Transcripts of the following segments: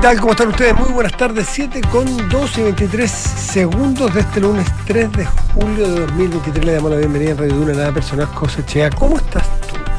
tal? ¿Cómo están ustedes? Muy buenas tardes. 7 con 12 y 23 segundos de este lunes 3 de julio de 2023. Le damos la bienvenida a Radio Duna, nada personal, José Chea. ¿Cómo estás?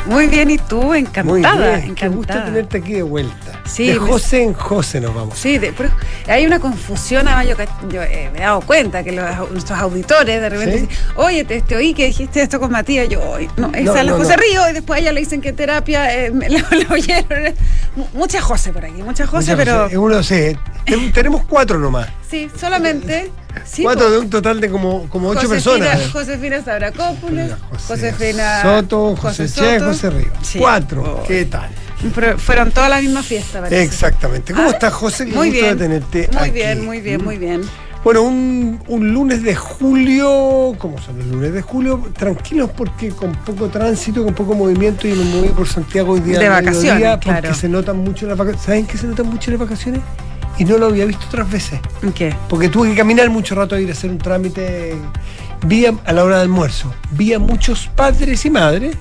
Muy bien, ¿y tú? Encantada. Muy bien. Qué encantada. gusto tenerte aquí de vuelta. Sí, de José en José nos vamos. Sí, de- pero hay una confusión, además yo, yo, eh, me he dado cuenta que los- nuestros auditores de repente ¿Sí? dicen, oye, te, te oí que dijiste esto con Matías, yo, "Oye, no, esa No, es la no, José no. Río, y después a ella le dicen que terapia eh, me- la, oyeron. Mu- Mucha José por aquí, mucha José, pero. Es uno, sí. Ten- Tenemos cuatro nomás. sí, solamente... sí, cuatro de un total de como, como ocho Josefina- personas. Josefina Sabracópolis, Josefina Soto, José, Chea y Soto. José Río. Sí. Cuatro. Oh. ¿Qué tal? Pero fueron toda la misma fiesta, parece. Exactamente. ¿Cómo Ah, estás, José? Qué Muy gusto bien. de tenerte Muy aquí. bien, muy bien, muy bien. Bueno, un, un lunes de julio, ¿cómo son los lunes de julio? Tranquilos porque con poco tránsito, con poco movimiento y me moví por Santiago hoy día. De vacaciones, Porque claro. se notan mucho las vacaciones. ¿Saben qué se notan mucho las vacaciones? Y no lo había visto otras veces. ¿Qué? Porque tuve que caminar mucho rato a ir a hacer un trámite. Vi a, a la hora de almuerzo. Vi a muchos padres y madres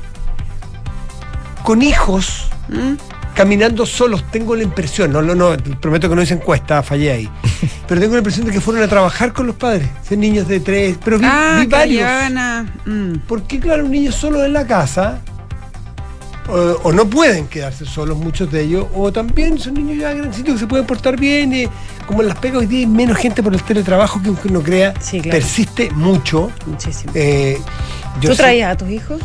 con hijos ¿Mm? caminando solos, tengo la impresión, no, no, no, prometo que no hice encuesta, fallé ahí, pero tengo la impresión de que fueron a trabajar con los padres, son niños de tres, pero vi, ah, vi varios. mm. Porque claro, un niño solo en la casa, o, o no pueden quedarse solos muchos de ellos, o también son niños ya grandecitos que se pueden portar bien, eh, como en las pegas hoy día hay menos gente por el teletrabajo que aunque uno crea, Sí, claro. persiste mucho. Muchísimo. Eh, yo ¿Tú sé- traías a tus hijos?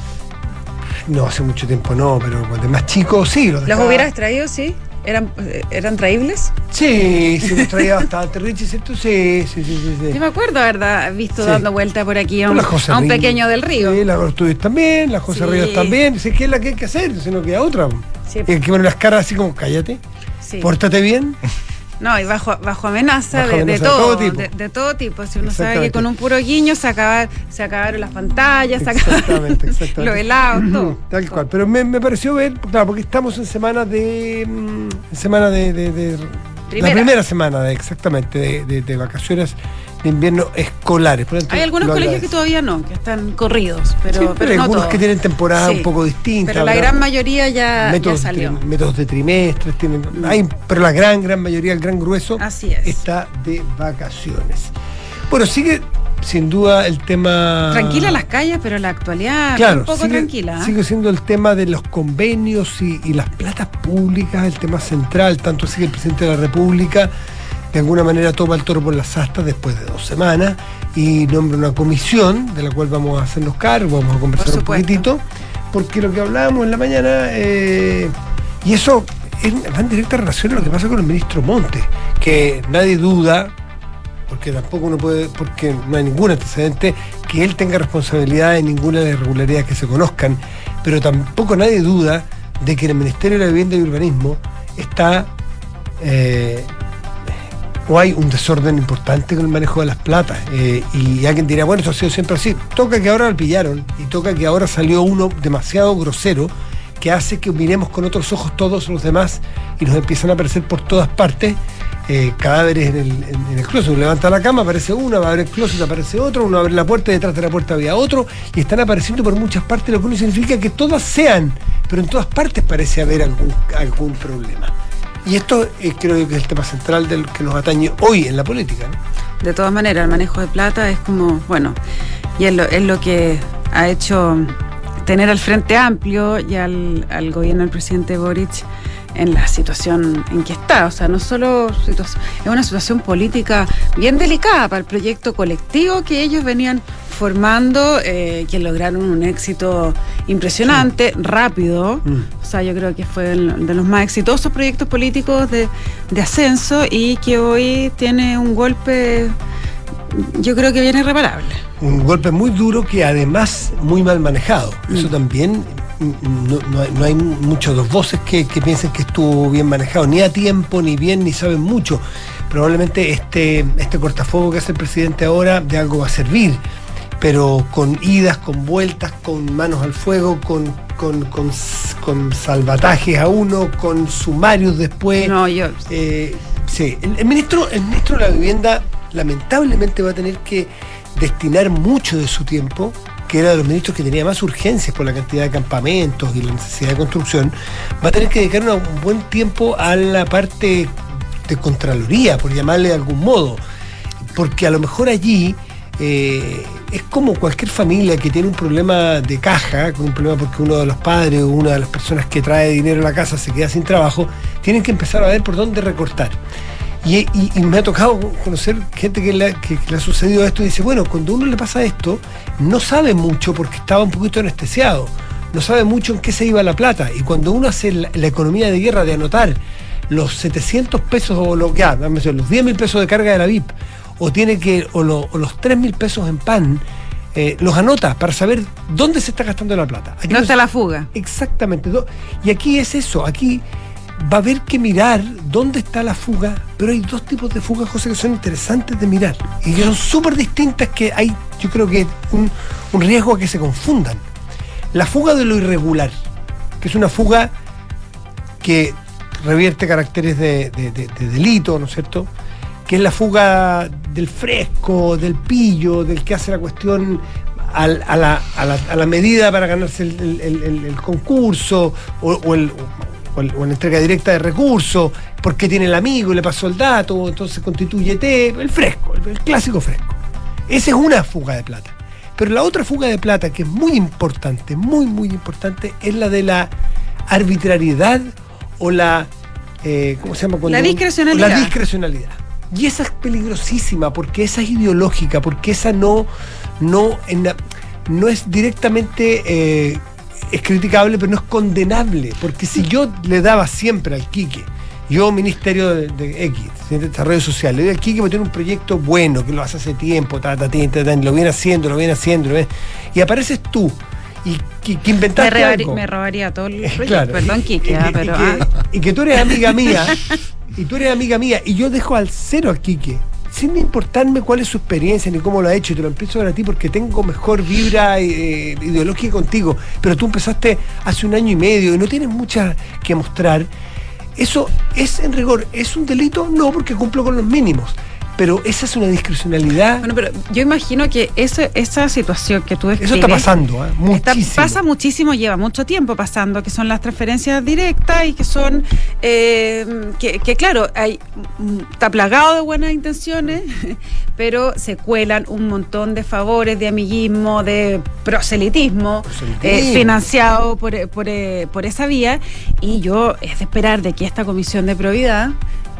No, hace mucho tiempo no, pero cuando más chicos sí. Los, ¿Los hubieras traído, sí? ¿Eran, eh, ¿eran traíbles? Sí, sí, los traía bastante Richie, ¿cierto? Sí, sí, sí, sí. sí. Yo me acuerdo haber visto Sí. dando vuelta por aquí a un, a pequeño del río. Sí, la Ortúdez también, la José Sí. Ríos también. Si es que es la que hay que hacer, si no queda otra. Sí. Hay que poner las caras así como, cállate, Sí. pórtate bien. No, y bajo, bajo amenaza, Bajo de, amenaza de de todo. De, de todo tipo. Si uno sabe que con un puro guiño se, acaba- se acabaron las pantallas, se acabaron los helados, todo. Tal cual. Pero me, me pareció ver, claro, porque estamos en semana de. mm, en semana de. de- de- Primera. La primera semana, de, exactamente, de, de- de vacaciones de invierno escolares. Por Hay algunos colegios que todavía no, que están corridos, pero, Sí, pero hay no algunos todos. que tienen temporada Sí. un poco distinta. Pero la ¿verdad? gran mayoría ya, ya métodos, salió. métodos de trimestres tienen hay, pero la gran gran mayoría el gran grueso Así es. está de vacaciones bueno sigue sin duda el tema Tranquila las calles, pero la actualidad claro un poco sigue, tranquila. ¿eh? sigue siendo el tema de los convenios y, y las platas públicas el tema central tanto así que el presidente de la república de alguna manera toma el toro por las astas después de dos semanas y nombra una comisión de la cual vamos a hacernos cargo, vamos a conversar un poquitito, porque lo que hablábamos en la mañana, eh, y eso es- va en directa relación a lo que pasa con el ministro Montes, que nadie duda, porque tampoco uno puede, porque no hay ningún antecedente, que él tenga responsabilidad en ninguna de las irregularidades que se conozcan, pero tampoco nadie duda de que el Ministerio de la Vivienda y Urbanismo está eh, o hay un desorden importante con el manejo de las platas. eh, y alguien dirá, bueno, eso ha sido siempre así. Toca que ahora lo pillaron y toca que ahora salió uno demasiado grosero que hace que miremos con otros ojos todos los demás y nos empiezan a aparecer por todas partes eh, cadáveres en el, en- en el closet. Levanta la cama, aparece uno, va a abrir el closet, aparece otro, uno abre la puerta y detrás de la puerta había otro y están apareciendo por muchas partes, lo que no significa que todas sean, pero en todas partes parece haber algún, algún problema. Y esto eh, creo que es el tema central del que nos atañe hoy en la política. De todas maneras, el manejo de plata es como, bueno, y es lo, es lo que ha hecho tener al Frente Amplio y al, al gobierno del presidente Boric en la situación en que está. O sea, no solo es una situación política bien delicada para el proyecto colectivo que ellos venían formando, eh, que lograron un éxito impresionante, rápido. Mm. O sea, yo creo que fue el- de los más exitosos proyectos políticos de, de ascenso y que hoy tiene un golpe, yo creo que viene irreparable. Un golpe muy duro que además muy mal manejado. Eso también mm, no, no hay, no hay muchos dos voces que, que piensen que estuvo bien manejado, ni a tiempo, ni bien, ni saben mucho. Probablemente este, este cortafuego que hace el presidente ahora de algo va a servir, pero con idas, con vueltas, con manos al fuego, con, con, con, con salvatajes a uno, con sumarios después. No, yo. Eh, sí, el, el ministro, el ministro de la Vivienda lamentablemente va a tener que destinar mucho de su tiempo, que era de los ministros que tenía más urgencias por la cantidad de campamentos y la necesidad de construcción, va a tener que dedicar un buen tiempo a la parte de Contraloría, por llamarle de algún modo, porque a lo mejor allí eh, es como cualquier familia que tiene un problema de caja, un problema porque uno de los padres o una de las personas que trae dinero a la casa se queda sin trabajo, tienen que empezar a ver por dónde recortar. Y, me ha tocado conocer gente que le, ha sucedido esto y dice, bueno, cuando uno le pasa esto, no sabe mucho porque estaba un poquito anestesiado, no sabe mucho en qué se iba la plata. Y cuando uno hace la, economía de guerra de anotar los 700 pesos o lo, ya, los 10 mil pesos de carga de la VIP, o tiene que, o, los 3 mil pesos en pan, eh, los anota para saber dónde se está gastando la plata. Aquí no está la fuga. Exactamente. Y aquí es eso, aquí va a haber que mirar dónde está la fuga, pero hay dos tipos de fugas, José, que son interesantes de mirar y que son súper distintas, que hay, yo creo que un, un riesgo a que se confundan. La fuga de lo irregular, que es una fuga que revierte caracteres de, delito, ¿no es cierto? Que es la fuga del fresco, del pillo, del que hace la cuestión a, la, medida para ganarse el, concurso o, el, o, la entrega directa de recursos, porque tiene el amigo y le pasó el dato, entonces constituyete el fresco, el, clásico fresco. Esa es una fuga de plata. Pero la otra fuga de plata, que es muy importante, muy, muy importante, es la de la arbitrariedad o la. Eh, ¿Cómo se llama? la discrecionalidad. La discrecionalidad. Y esa es peligrosísima porque esa es ideológica, porque esa no, no, no es directamente eh, es criticable, pero no es condenable. Porque si yo le daba siempre al Quique, yo, Ministerio de, X, de Desarrollo Social, le doy al Quique porque tiene un proyecto bueno, que lo hace hace tiempo, lo viene haciendo, lo viene haendo, y apareces tú y que, inventaste me, robaría todo el proyecto, perdón, Quique, ah, pero... Ah. Y que, tú eres amiga mía, y tú eres amiga mía, y yo dejo al cero al Quique sin importarme cuál es su experiencia ni cómo lo ha hecho, y te lo empiezo a ti porque tengo mejor vibra eh, ideológica contigo, pero tú empezaste hace un año y medio y no tienes mucha que mostrar. ¿Eso es en rigor? ¿Es un delito? No, porque cumplo con los mínimos pero esa es una discrecionalidad. Bueno, pero yo imagino que esa situación que tú describes... Eso está pasando, ¿eh? muchísimo. pasa muchísimo, lleva mucho tiempo pasando, que son las transferencias directas y que son... Eh, que, claro, hay, está plagado de buenas intenciones, pero se cuelan un montón de favores, de amiguismo, de proselitismo, eh, financiado por, por, por esa vía. Y yo es de esperar de que esta comisión de probidad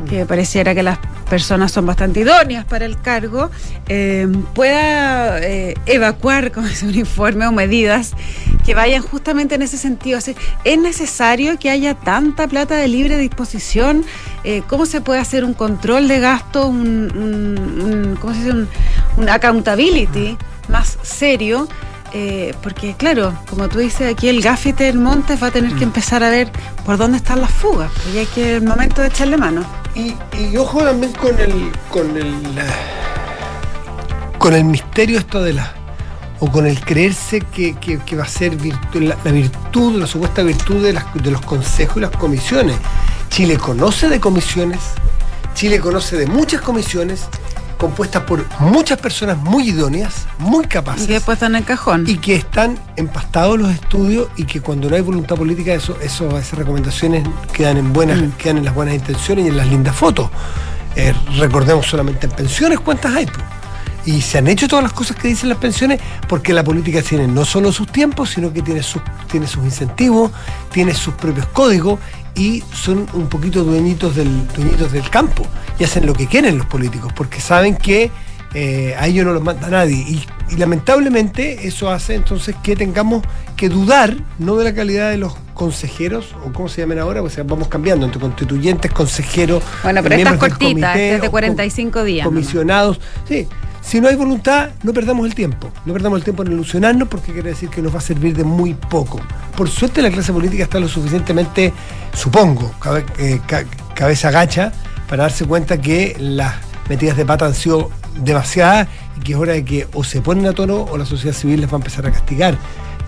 que pareciera que las personas son bastante idóneas para el cargo, eh, pueda eh, evacuar con ese uniforme o medidas que vayan justamente en ese sentido. ¿Es necesario que haya tanta plata de libre disposición? Eh, ¿Cómo se puede hacer un control de gasto, un, ¿cómo se dice? un accountability más serio? Eh, porque claro, como tú dices, aquí el gafete del Montes va a tener que mm. empezar a ver por dónde están las fugas, y hay que el momento de echarle mano. Y, ojo también con el con el con el misterio esto de la o con el creerse que, va a ser la, la, virtud, la supuesta virtud de, las, de los consejos y las comisiones. Chile conoce de comisiones, Chile conoce de muchas comisiones, compuesta por muchas personas muy idóneas, muy capaces. Y que después están en el cajón. Y que están empastados los estudios y que cuando no hay voluntad política, eso, eso esas recomendaciones quedan en buenas, mm. quedan en las buenas intenciones y en las lindas fotos. Eh, recordemos solamente en pensiones cuántas hay. Y se han hecho todas las cosas que dicen las pensiones porque la política tiene no solo sus tiempos, sino que tiene sus, tiene sus incentivos, tiene sus propios códigos y son un poquito dueñitos del, dueñitos del campo y hacen lo que quieren los políticos porque saben que eh, a ellos no los manda nadie. Y, lamentablemente eso hace entonces que tengamos que dudar no de la calidad de los consejeros, o cómo se llaman ahora, sea, vamos cambiando entre constituyentes, consejeros. Bueno, pero estas cortitas, de 45 días. Comisionados. Sí, si no hay voluntad, no perdamos el tiempo. No perdamos el tiempo en ilusionarnos porque quiere decir que nos va a servir de muy poco. Por suerte la clase política está lo suficientemente, supongo, eh, cabeza gacha para darse cuenta que las metidas de pata han sido demasiadas y que es hora de que o se ponen a tono o la sociedad civil les va a empezar a castigar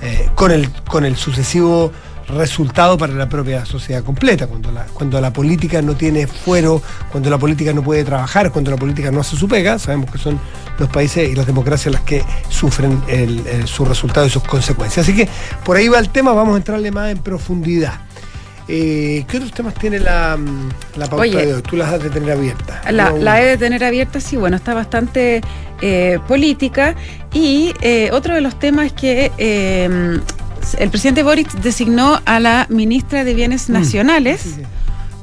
eh, con, el, con el sucesivo resultado para la propia sociedad completa, cuando la, cuando la política no tiene fuero, cuando la política no puede trabajar, cuando la política no hace su pega, sabemos que son los países y las democracias las que sufren su resultado y sus consecuencias. Así que por ahí va el tema, vamos a entrarle más en profundidad. Eh, ¿Qué otros temas tiene la, la pauta Oye, de hoy? Tú las has de tener abiertas. La, No, la he de tener abierta, sí, bueno, está bastante eh, política. Y eh, otro de los temas que el presidente Boric designó a la ministra de Bienes Nacionales sí, sí.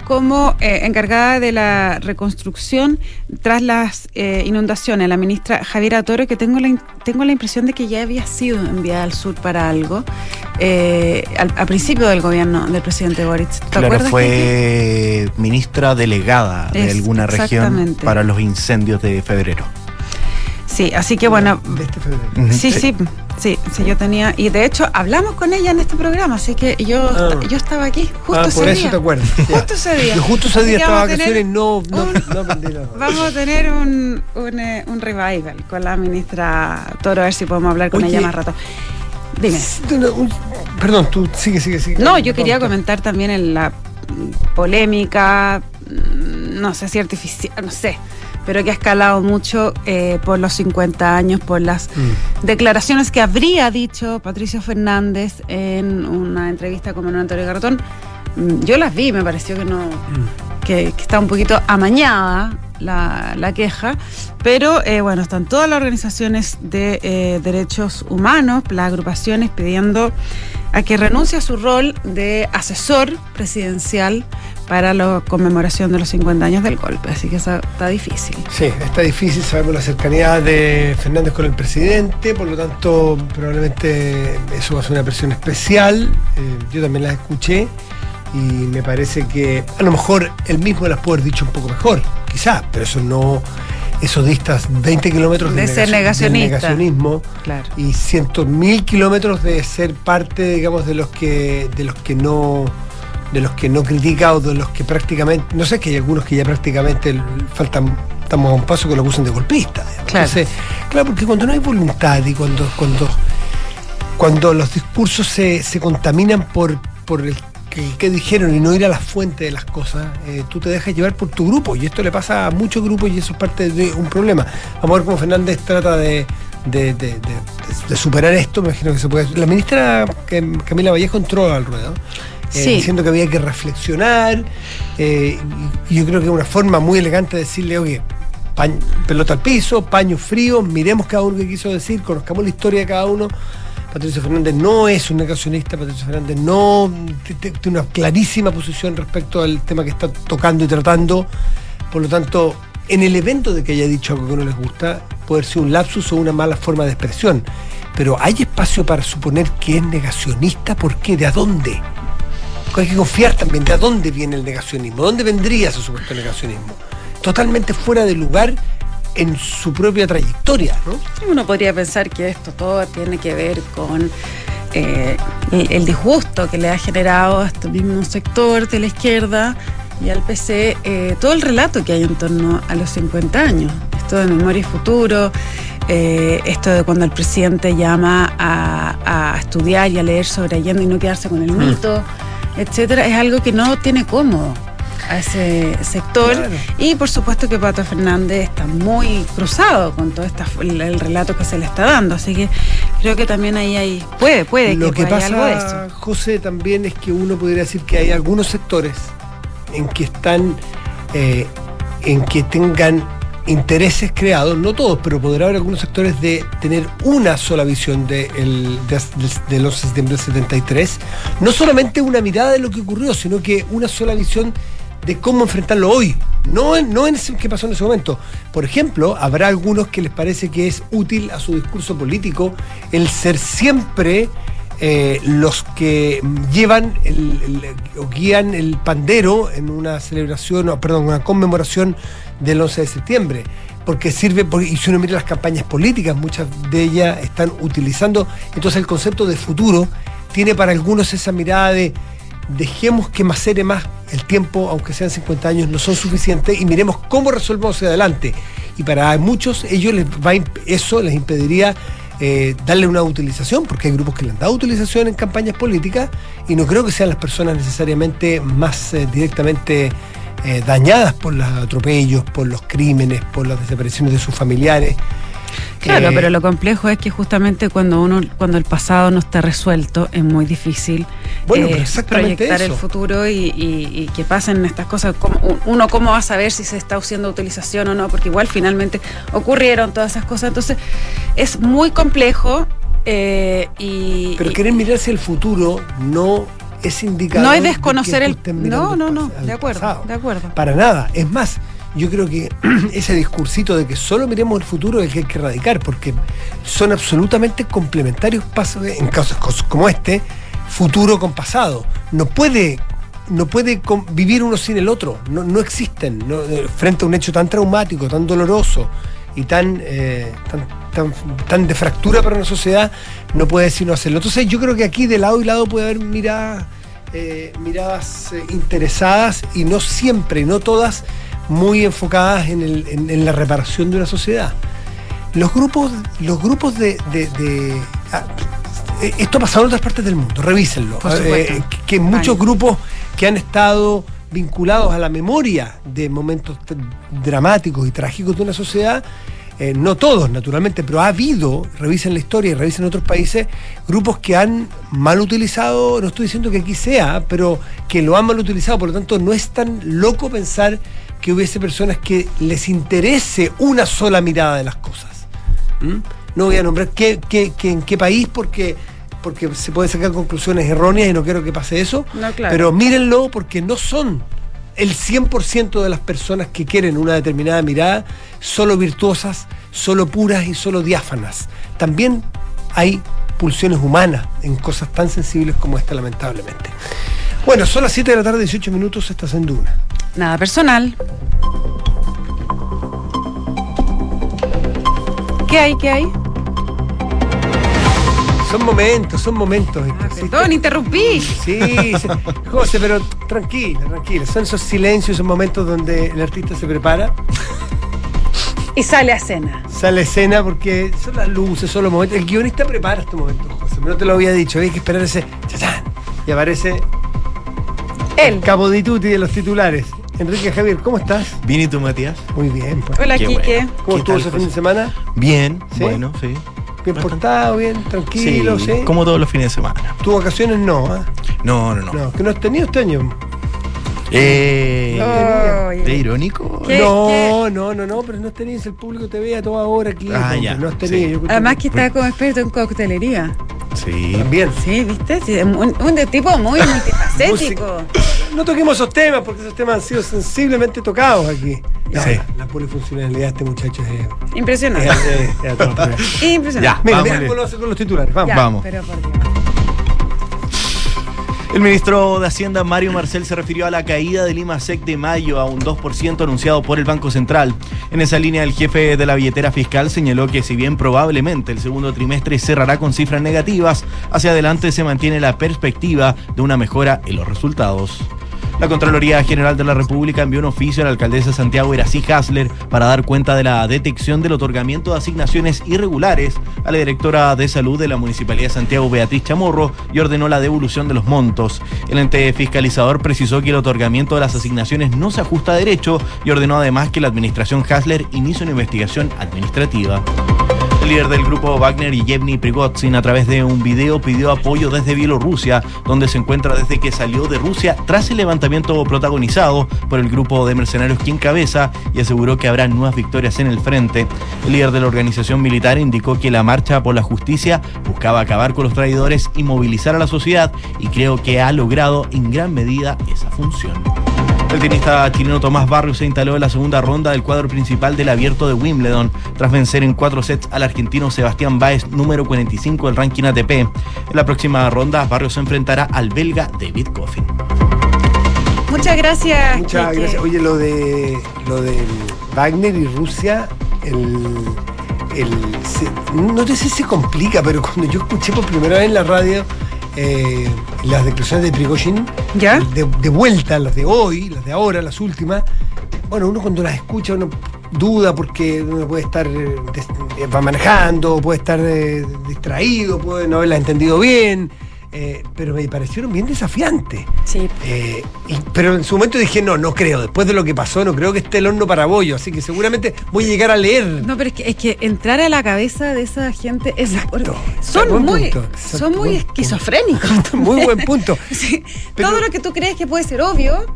como eh, encargada de la reconstrucción tras las eh, inundaciones, la ministra Javiera Toro, que tengo la, tengo la impresión de que ya había sido enviada al sur para algo eh, al, a principio del gobierno del presidente Boric. ¿Te Claro, acuerdas, fue ministra delegada de Es- alguna región para los incendios de febrero. Sí, así que bueno, De este febrero. Sí, sí, sí, sí, yo tenía. Y de hecho, hablamos con ella en este programa, así que yo, Ah. yo estaba aquí justo ah, ese por eso día. te acuerdas. Justo ese día. Yo justo ese día estaba de vamos a tener vacaciones y no, no, un- no nada. Vamos a tener un, un, eh, un revival con la ministra Toro, a ver si podemos hablar con Oye, ella más rato. Dime. Perdón, tú sigue, sigue, sigue. No, yo quería comentar también en la polémica, mm, no sé si artificial, no sé, pero que ha escalado mucho eh, por los 50 años, por las Mm. declaraciones que habría dicho Patricio Fernández en una entrevista con Manuel Antonio Garretón. Mm, Yo las vi, me pareció que no Mm. que, que está un poquito amañada la, la queja, pero eh, bueno, están todas las organizaciones de eh, derechos humanos, las agrupaciones pidiendo a que renuncie a su rol de asesor presidencial para la conmemoración de los 50 años del golpe, así que eso está difícil. Sí, está difícil, sabemos la cercanía de Fernández con el presidente, por lo tanto probablemente eso va a ser una presión especial. Eh, yo también las escuché y me parece que a lo mejor él mismo las puede haber dicho un poco mejor, quizás, pero eso no, eso distas 20 kilómetros de, De ser negacion- negacionista. del negacionismo Claro. y cientos mil kilómetros de ser parte, digamos, de los que, de los que no de los que no critica o de los que prácticamente, no sé, que hay algunos que ya prácticamente faltan, estamos a un paso que lo acusan de golpista. Claro. Entonces, claro, porque cuando no hay voluntad y cuando, cuando, cuando los discursos se, se contaminan por, por el que, que dijeron y no ir a la fuente de las cosas, eh, tú te dejas llevar por tu grupo. Y esto le pasa a muchos grupos y eso es parte de un problema. Vamos a ver cómo Fernández trata de, de, de- superar esto. Me imagino que se puede. La ministra Cam- Camila Vallejo entró al ruedo. Eh, Sí. diciendo que había que reflexionar eh, y, yo creo que es una forma muy elegante de decirle, oye, pelota al piso, paños fríos, miremos cada uno que quiso decir, conozcamos la historia de cada uno. Patricio Fernández no es un negacionista, Patricio Fernández no tiene una clarísima posición respecto al tema que está tocando y tratando. Por lo tanto, en el evento de que haya dicho algo que no les gusta, puede ser un lapsus o una mala forma de expresión. Pero hay espacio para suponer que es negacionista, ¿por qué? ¿De a dónde? Hay que confiar también de a dónde viene el negacionismo, dónde vendría ese supuesto negacionismo. Totalmente fuera de lugar en su propia trayectoria, ¿no? Uno podría pensar que esto todo tiene que ver con eh, el, el disgusto que le ha generado a este mismo sector de la izquierda y al PC eh, todo el relato que hay en torno a los 50 años. Esto de memoria y futuro, eh, esto de cuando el presidente llama a, a estudiar y a leer sobre Allende y no quedarse con el mito, etcétera, es algo que no tiene cómodo a ese sector. Claro. Y por supuesto que Pato Fernández está muy cruzado con todo esta, el, el relato que se le está dando. Así que creo que también ahí hay, puede, puede Lo que que, haya algo de pasa, eso. José, también es que uno podría decir que hay algunos sectores en que están, eh, en que tengan intereses creados, no todos, pero podrá haber algunos sectores de tener una sola visión de el, de, del 11 de septiembre del 73, no solamente una mirada de lo que ocurrió, sino que una sola visión de cómo enfrentarlo hoy, no no en qué pasó en ese momento. Por ejemplo, habrá algunos que les parece que es útil a su discurso político el ser siempre eh, los que llevan el, o guían el pandero en una celebración, perdón, una conmemoración del 11 de septiembre. Porque sirve, porque- y si uno mira las campañas políticas, muchas de ellas están utilizando, entonces el concepto de futuro tiene para algunos esa mirada de dejemos que macere más el tiempo, aunque sean 50 años, no son suficientes y miremos cómo resolvemos hacia adelante. Y para muchos ellos les va eso les impediría eh, darle una utilización, porque hay grupos que le han dado utilización en campañas políticas y no creo que sean las personas necesariamente más eh, directamente eh, dañadas por los atropellos, por los crímenes, por las desapariciones de sus familiares. Claro, Eh, pero lo complejo es que justamente cuando uno, cuando el pasado no está resuelto, es muy difícil Bueno, eh, proyectar el futuro y, y- y que pasen estas cosas. ¿Cómo- uno cómo va a saber si se está haciendo utilización o no, porque igual finalmente ocurrieron todas esas cosas. Entonces, es muy complejo eh, y... Pero querer mirar hacia el futuro no es indicador. No es desconocer el- no, no, no, de acuerdo, pasado. de acuerdo. Para nada. Es más, yo creo que ese discursito de que solo miremos el futuro es el que hay que erradicar, porque son absolutamente complementarios pasos en casos como este, futuro con pasado. No puede. No puede vivir uno sin el otro, no, no existen. eh, frente a un hecho tan traumático, tan doloroso y tan, eh, tan, tan, tan de fractura para una sociedad, no puede decir no hacerlo. Entonces yo creo que aquí de lado y lado puede haber miradas, eh, miradas interesadas y no siempre, no todas muy enfocadas en, el- en- en la reparación de una sociedad. Los grupos, los grupos de... de- de- ah, eh, esto ha pasado en otras partes del mundo, revísenlo. Eh, que, muchos Vale. grupos que han estado vinculados a la memoria de momentos dramáticos y trágicos de una sociedad, eh, no todos naturalmente, pero ha habido, revisen la historia y revisen otros países, grupos que han mal utilizado, no estoy diciendo que aquí sea, pero que lo han mal utilizado, por lo tanto no es tan loco pensar que hubiese personas que les interese una sola mirada de las cosas. ¿Mm? No voy a nombrar qué, qué- qué- en qué país porque, porque se pueden sacar conclusiones erróneas y no quiero que pase eso. No, claro. Pero mírenlo porque no son el 100% de las personas que quieren una determinada mirada solo virtuosas, solo puras y solo diáfanas. También hay pulsiones humanas en cosas tan sensibles como esta, lamentablemente. Bueno, son las 7 de la tarde, 18 minutos, estás en Duna. Nada personal. ¿Qué hay? ¿Qué hay? Son momentos, son momentos. Ah, perdón, interrumpí. Sí, sí. José, pero tranquila, tranquila. Son esos silencios, esos momentos donde el artista se prepara, Y sale a cena. sale a escena porque son las luces, son los momentos. El guionista prepara estos momentos, José. No te lo había dicho, hay que esperar ese chachán. Y aparece Él. Capo di tutti de los titulares. Enrique Javier, ¿cómo estás? Bien, ¿y tú, Matías? Muy bien, pues. Hola, Qué Quique. bueno. ¿Cómo ¿Qué estuvo ese fin de semana? Bien, ¿Sí? bueno, sí. Bien Bastante. portado, bien, tranquilo, ¿sí? como todos los fines de semana. ¿Tus vacaciones no? ¿ah? No, no, no. No, que no has tenido este año. Eh. ¿De irónico? ¿Qué? No, no, no, no, pero no has tenido, el público te ve a toda hora aquí. Ah, ya, No has tenido. sí. Además que está como experto en coctelería. Sí. También. Sí, ¿viste? Sí, un, un tipo muy multifacético. No toquemos esos temas porque esos temas han sido sensiblemente tocados aquí. No, Sí. La, la polifuncionalidad de este muchacho es. es- Impresionante. es- es. Impresionante. Ya. Mira, Vamos. mira cómo lo hace con los titulares. Vamos. Ya, Vamos. Pero por Dios. El ministro de Hacienda, Mario Marcel, se refirió a la caída del IMASEC de mayo a un 2% anunciado por el Banco Central. En esa línea, el jefe de la billetera fiscal señaló que si bien probablemente el segundo trimestre cerrará con cifras negativas, hacia adelante se mantiene la perspectiva de una mejora en los resultados. La Contraloría General de la República envió un oficio a la alcaldesa de Santiago, Irací Hasler, para dar cuenta de la detección del otorgamiento de asignaciones irregulares a la directora de salud de la Municipalidad de Santiago, Beatriz Chamorro, y ordenó la devolución de los montos. El ente fiscalizador precisó que el otorgamiento de las asignaciones no se ajusta a derecho y ordenó además que la administración Hasler inicie una investigación administrativa. El líder del grupo Wagner, Yevgeny Prigozhin, a través de un video pidió apoyo desde Bielorrusia, donde se encuentra desde que salió de Rusia tras el levantamiento protagonizado por el grupo de mercenarios que encabeza y aseguró que habrá nuevas victorias en el frente. El líder de la organización militar indicó que la marcha por la justicia buscaba acabar con los traidores y movilizar a la sociedad y creo que ha logrado en gran medida esa función. El tenista chileno Tomás Barrios se instaló en la segunda ronda del cuadro principal del abierto de Wimbledon, tras vencer en cuatro sets al argentino Sebastián Báez, número 45 del ranking ATP. En la próxima ronda, Barrios se enfrentará al belga David Coffin. Muchas gracias. Muchas gracias. Oye, lo de lo de Wagner y Rusia, el, el se- no sé si se complica, pero cuando yo escuché por primera vez en la radio eh, las declaraciones de Prigozhin, ¿Ya? de, de vuelta, las de hoy, las de ahora, las últimas, bueno, uno cuando las escucha, uno duda porque uno puede estar eh, des- eh, va manejando, puede estar eh, distraído, puede no haberlas entendido bien. Eh, pero me parecieron bien desafiantes. Sí. Eh, y- pero en su momento dije, no, no creo. Después de lo que pasó, no creo que esté el horno para bollo. Así que seguramente voy a llegar a leer. No, pero es que, es que entrar a la cabeza de esa gente es Exacto. son Buen muy punto. Exacto, son muy buen punto. esquizofrénicos. Muy buen punto. Sí, Pero- Todo lo que tú crees que puede ser obvio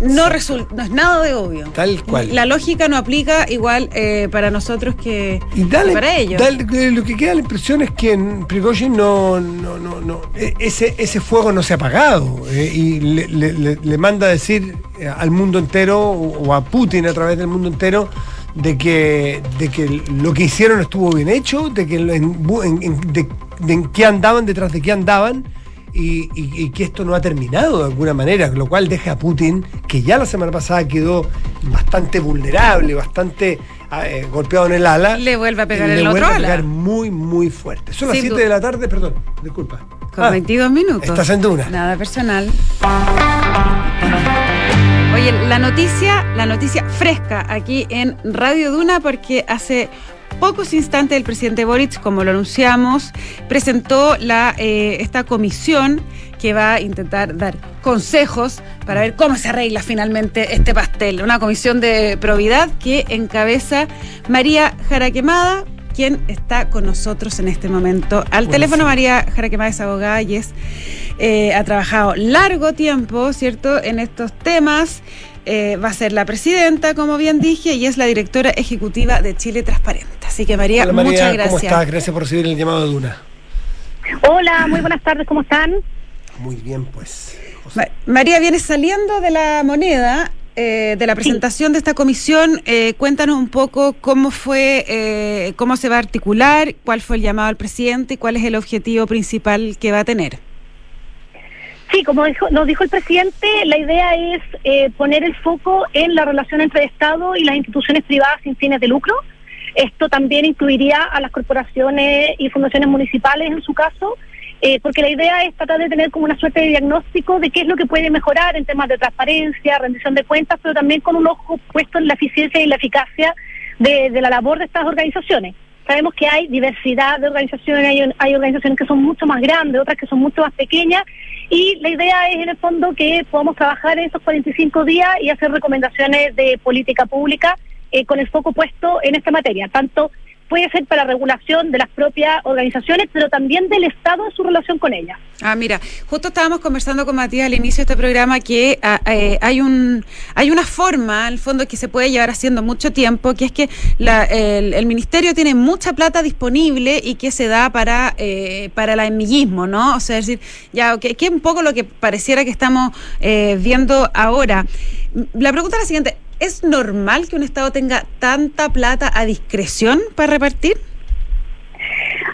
no resulta, no es nada de obvio. Tal cual. La lógica no aplica igual eh, para nosotros que, Y dale, que para ellos. dale- eh, lo que queda la impresión es que en Prigozhin no, no, no, no, eh, ese, ese fuego no se ha apagado eh, y le, le- manda a decir eh, al mundo entero o, a Putin a través del mundo entero de que, de que lo que hicieron estuvo bien hecho, de que en, en- en- de, de en qué andaban, detrás de qué andaban. Y, y- y que esto no ha terminado de alguna manera, lo cual deja a Putin, que ya la semana pasada quedó bastante vulnerable, bastante eh, golpeado en el ala, Le vuelve a pegar le el vuelve otro a pegar ala. muy, muy fuerte. Son las Sin 7 duda. de la tarde, perdón, disculpa. Con Ah, 22 minutos. Estás en Duna. Nada personal. Oye, la noticia, la noticia fresca aquí en Radio Duna, porque hace pocos instantes el presidente Boric, como lo anunciamos, presentó la, eh, esta comisión que va a intentar dar consejos para ver cómo se arregla finalmente este pastel. Una comisión de probidad que encabeza María Jaraquemada, quien está con nosotros en este momento. Al Buenísimo. teléfono María Jaraquemada es abogada y es, eh, ha trabajado largo tiempo, ¿cierto?, en estos temas. Eh, va a ser la presidenta, como bien dije, y es la directora ejecutiva de Chile Transparente. Así que María, Hola María, muchas gracias. ¿cómo estás? Gracias por recibir el llamado de Duna. Hola, muy buenas tardes, ¿cómo están? Muy bien, pues. Ma- María, viene saliendo de la moneda, eh, de la presentación de esta comisión. Eh, cuéntanos un poco cómo fue, eh, cómo se va a articular, cuál fue el llamado al presidente y cuál es el objetivo principal que va a tener. Sí, como dijo- nos dijo el presidente, la idea es eh, poner el foco en la relación entre el Estado y las instituciones privadas sin fines de lucro. Esto también incluiría a las corporaciones y fundaciones municipales en su caso, eh, porque la idea es tratar de tener como una suerte de diagnóstico de qué es lo que puede mejorar en temas de transparencia, rendición de cuentas, pero también con un ojo puesto en la eficiencia y la eficacia de, la labor de estas organizaciones. Sabemos que hay diversidad de organizaciones, hay, hay organizaciones que son mucho más grandes, otras que son mucho más pequeñas, y la idea es en el fondo que podamos trabajar en esos 45 días y hacer recomendaciones de política pública eh, con el foco puesto en esta materia. Tanto puede ser para regulación de las propias organizaciones, pero también del Estado en su relación con ellas. Ah, mira, justo estábamos conversando con Matías al inicio de este programa que ah, eh, hay un hay una forma, al fondo, que se puede llevar haciendo mucho tiempo, que es que la- el, el ministerio tiene mucha plata disponible y que se da para eh, para el amiguismo, ¿no? O sea, es decir, ya, ok, que es un poco lo que pareciera que estamos eh, viendo ahora. La pregunta es la siguiente. ¿Es normal que un Estado tenga tanta plata a discreción para repartir?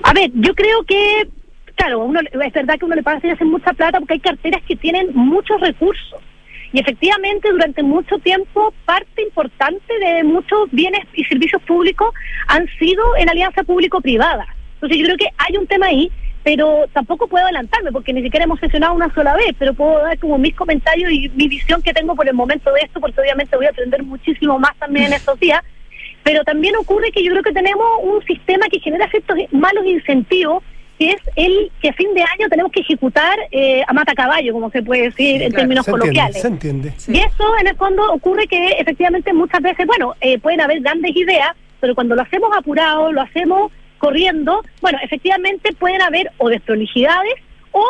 A ver, yo creo que, claro, uno, es verdad que uno le pasa y hace mucha plata porque hay carteras que tienen muchos recursos. Y efectivamente, durante mucho tiempo, parte importante de muchos bienes y servicios públicos han sido en alianza público-privada. Entonces, yo creo que hay un tema ahí, pero tampoco puedo adelantarme porque ni siquiera hemos sesionado una sola vez, pero puedo dar como mis comentarios y mi visión que tengo por el momento de esto, porque obviamente voy a aprender muchísimo más también en estos días. Pero también ocurre que yo creo que tenemos un sistema que genera ciertos malos incentivos, que es el que a fin de año tenemos que ejecutar eh, a mata caballo, como se puede decir en claro, términos se entiende, coloquiales. se entiende. Y eso en el fondo ocurre que efectivamente muchas veces, bueno, eh, pueden haber grandes ideas, pero cuando lo hacemos apurado, lo hacemos corriendo, bueno, efectivamente pueden haber o desprolijidades o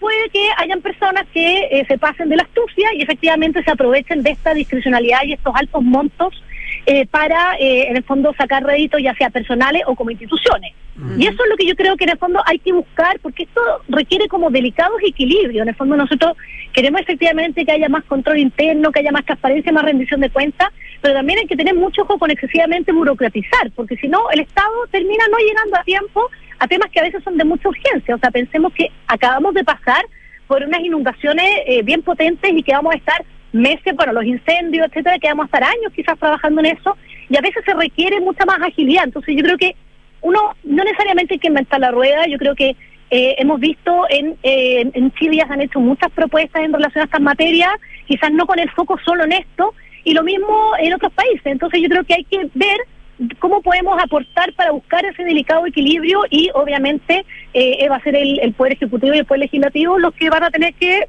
puede que hayan personas que eh, se pasen de la astucia y efectivamente se aprovechen de esta discrecionalidad y estos altos montos eh, para, eh, en el fondo, sacar réditos ya sea personales o como instituciones. Y eso es lo que yo creo que en el fondo hay que buscar, porque esto requiere como delicados equilibrios. En el fondo nosotros queremos efectivamente que haya más control interno, que haya más transparencia, más rendición de cuentas, pero también hay que tener mucho ojo con excesivamente burocratizar, porque si no, el Estado termina no llegando a tiempo a temas que a veces son de mucha urgencia. O sea, pensemos que acabamos de pasar por unas inundaciones eh, bien potentes y que vamos a estar meses, bueno, los incendios, etcétera, que vamos a estar años quizás trabajando en eso, y a veces se requiere mucha más agilidad. Entonces yo creo que uno no necesariamente hay que inventar la rueda, yo creo que eh, hemos visto en, eh, en Chile se han hecho muchas propuestas en relación a estas materias, quizás no con el foco solo en esto, y lo mismo en otros países. Entonces yo creo que hay que ver cómo podemos aportar para buscar ese delicado equilibrio y obviamente eh, va a ser el Poder Ejecutivo y el Poder Legislativo los que van a tener que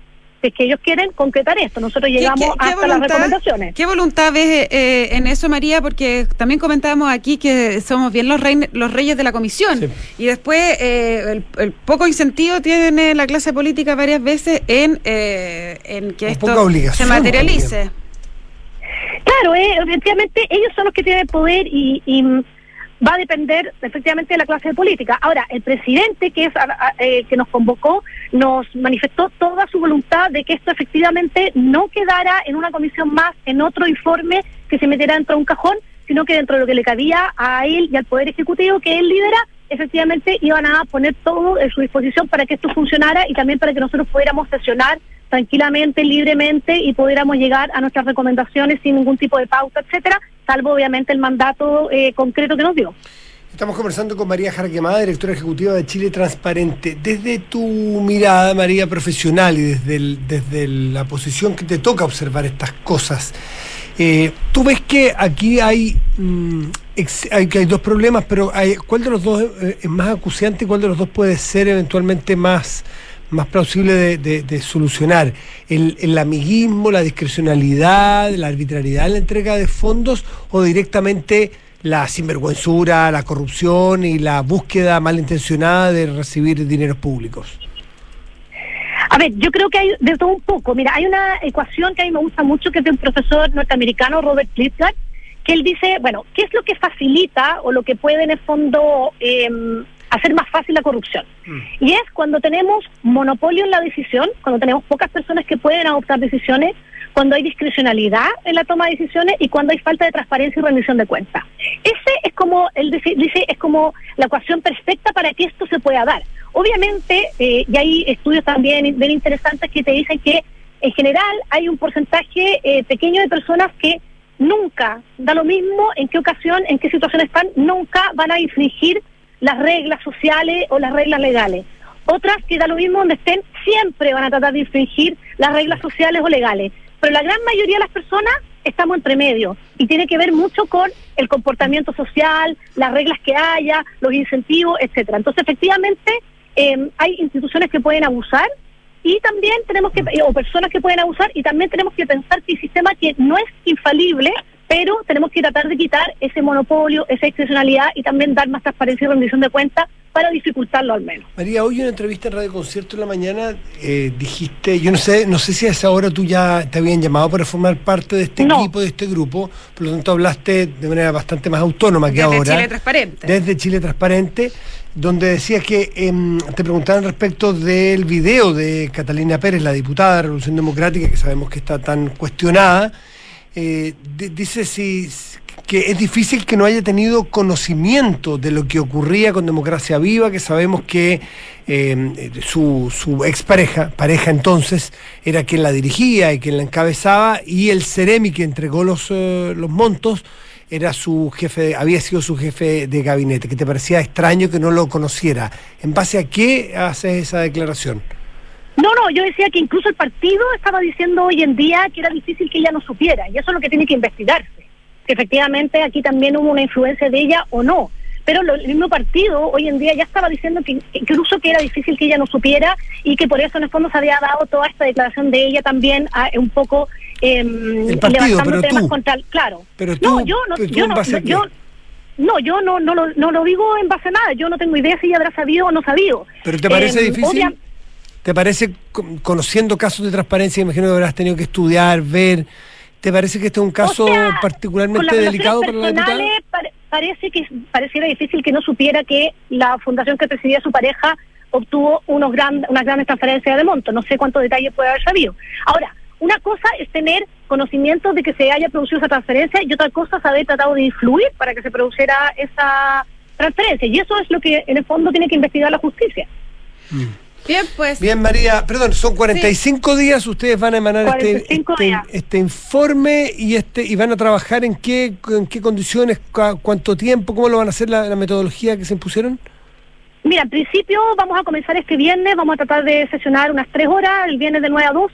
es que ellos quieren concretar esto. Nosotros llegamos hasta las recomendaciones. ¿Qué voluntad ves eh, en eso, María? Porque también comentábamos aquí que somos bien los, los reyes de la comisión. Y después eh, el, poco incentivo tiene la clase política varias veces en, eh, en que esto se materialice. Claro, efectivamente ellos son los que tienen poder y va a depender efectivamente de la clase política. Ahora, el presidente que es eh, que nos convocó nos manifestó toda su voluntad de que esto efectivamente no quedara en una comisión más, en otro informe que se metiera dentro de un cajón, sino que dentro de lo que le cabía a él y al Poder Ejecutivo que él lidera, efectivamente iban a poner todo en su disposición para que esto funcionara y también para que nosotros pudiéramos sesionar tranquilamente, libremente y pudiéramos llegar a nuestras recomendaciones sin ningún tipo de pauta, etcétera, salvo obviamente el mandato eh, concreto que nos dio. Estamos conversando con María Jarquemada, directora ejecutiva de Chile Transparente. Desde tu mirada, María, profesional y desde, desde la posición que te toca observar estas cosas, eh, tú ves que aquí hay, mm, hay, que hay dos problemas, pero hay, ¿cuál de los dos eh, es más acuciante y cuál de los dos puede ser eventualmente más más plausible de, solucionar? ¿El, ¿El, amiguismo, la discrecionalidad, la arbitrariedad en la entrega de fondos o directamente la sinvergüenzura, la corrupción y la búsqueda malintencionada de recibir dineros públicos? A ver, yo creo que hay de todo un poco. Mira, hay una ecuación que a mí me gusta mucho, que es de un profesor norteamericano, Robert Klipgat, que él dice, bueno, ¿qué es lo que facilita o lo que puede en el fondo eh, hacer más fácil la corrupción. Mm. Y es cuando tenemos monopolio en la decisión, cuando tenemos pocas personas que pueden adoptar decisiones, cuando hay discrecionalidad en la toma de decisiones y cuando hay falta de transparencia y rendición de cuentas. Ese es como, él dice, es como la ecuación perfecta para que esto se pueda dar. Obviamente, eh, y hay estudios también bien interesantes que te dicen que en general hay un porcentaje eh, pequeño de personas que nunca, da lo mismo en qué ocasión, en qué situación están, nunca van a infringir las reglas sociales o las reglas legales. Otras que da lo mismo donde estén, siempre van a tratar de infringir las reglas sociales o legales. Pero la gran mayoría de las personas estamos entre medio y tiene que ver mucho con el comportamiento social, las reglas que haya, los incentivos, etcétera. Entonces, efectivamente, em, hay instituciones que pueden abusar y también tenemos que, o personas que pueden abusar, y también tenemos que pensar que el sistema que no es infalible, pero tenemos que tratar de quitar ese monopolio, esa excepcionalidad y también dar más transparencia y rendición de cuentas para dificultarlo al menos. María, hoy en una entrevista en Radio Concierto en la mañana eh, dijiste, yo no sé, no sé si a esa hora tú ya te habían llamado para formar parte de este equipo, de este grupo, por lo tanto hablaste de manera bastante más autónoma que ahora. Desde Chile Transparente. Desde Chile Transparente, donde decías que em, te preguntaban respecto del video de Catalina Pérez, la diputada de Revolución Democrática, que sabemos que está tan cuestionada eh, dice si, que es difícil que no haya tenido conocimiento de lo que ocurría con Democracia Viva, que sabemos que eh, su, su expareja, pareja entonces, era quien la dirigía y quien la encabezaba, y el Ceremi que entregó los, eh, los montos era su jefe, había sido su jefe de gabinete, que te parecía extraño que no lo conociera. ¿En base a qué haces esa declaración? No, no, yo decía que incluso el partido estaba diciendo hoy en día que era difícil que ella no supiera, y eso es lo que tiene que investigarse. Que efectivamente aquí también hubo una influencia de ella o no. Pero el mismo partido hoy en día ya estaba diciendo que incluso que era difícil que ella no supiera y que por eso en el fondo se había dado toda esta declaración de ella también a, un poco eh, levantando temas contra claro. Pero no, yo no, yo no, yo, no, yo no, no, lo, no lo digo en base a nada. Yo no tengo idea si ella habrá sabido o no sabido. ¿Pero te parece em, difícil? ¿Te parece, conociendo casos de transparencia, imagino que habrás tenido que estudiar, ver, ¿te parece que este es un caso particularmente delicado para la diputada? parece que pareciera difícil que no supiera que la fundación que presidía su pareja obtuvo unos gran, unas grandes transferencias de monto. No sé cuántos detalles puede haber sabido. Ahora, una cosa es tener conocimiento de que se haya producido esa transferencia y otra cosa es haber tratado de influir para que se produciera esa transferencia. Y eso es lo que en el fondo tiene que investigar la justicia. Mm. Bien, pues. Bien, María, perdón, son 45 días, ustedes van a emanar este, este, este, informe y este y van a trabajar en qué, en qué condiciones, cuánto tiempo, cómo lo van a hacer la, metodología que se impusieron. Mira, en principio vamos a comenzar este viernes, vamos a tratar de sesionar unas tres horas, el viernes de 9 a 12,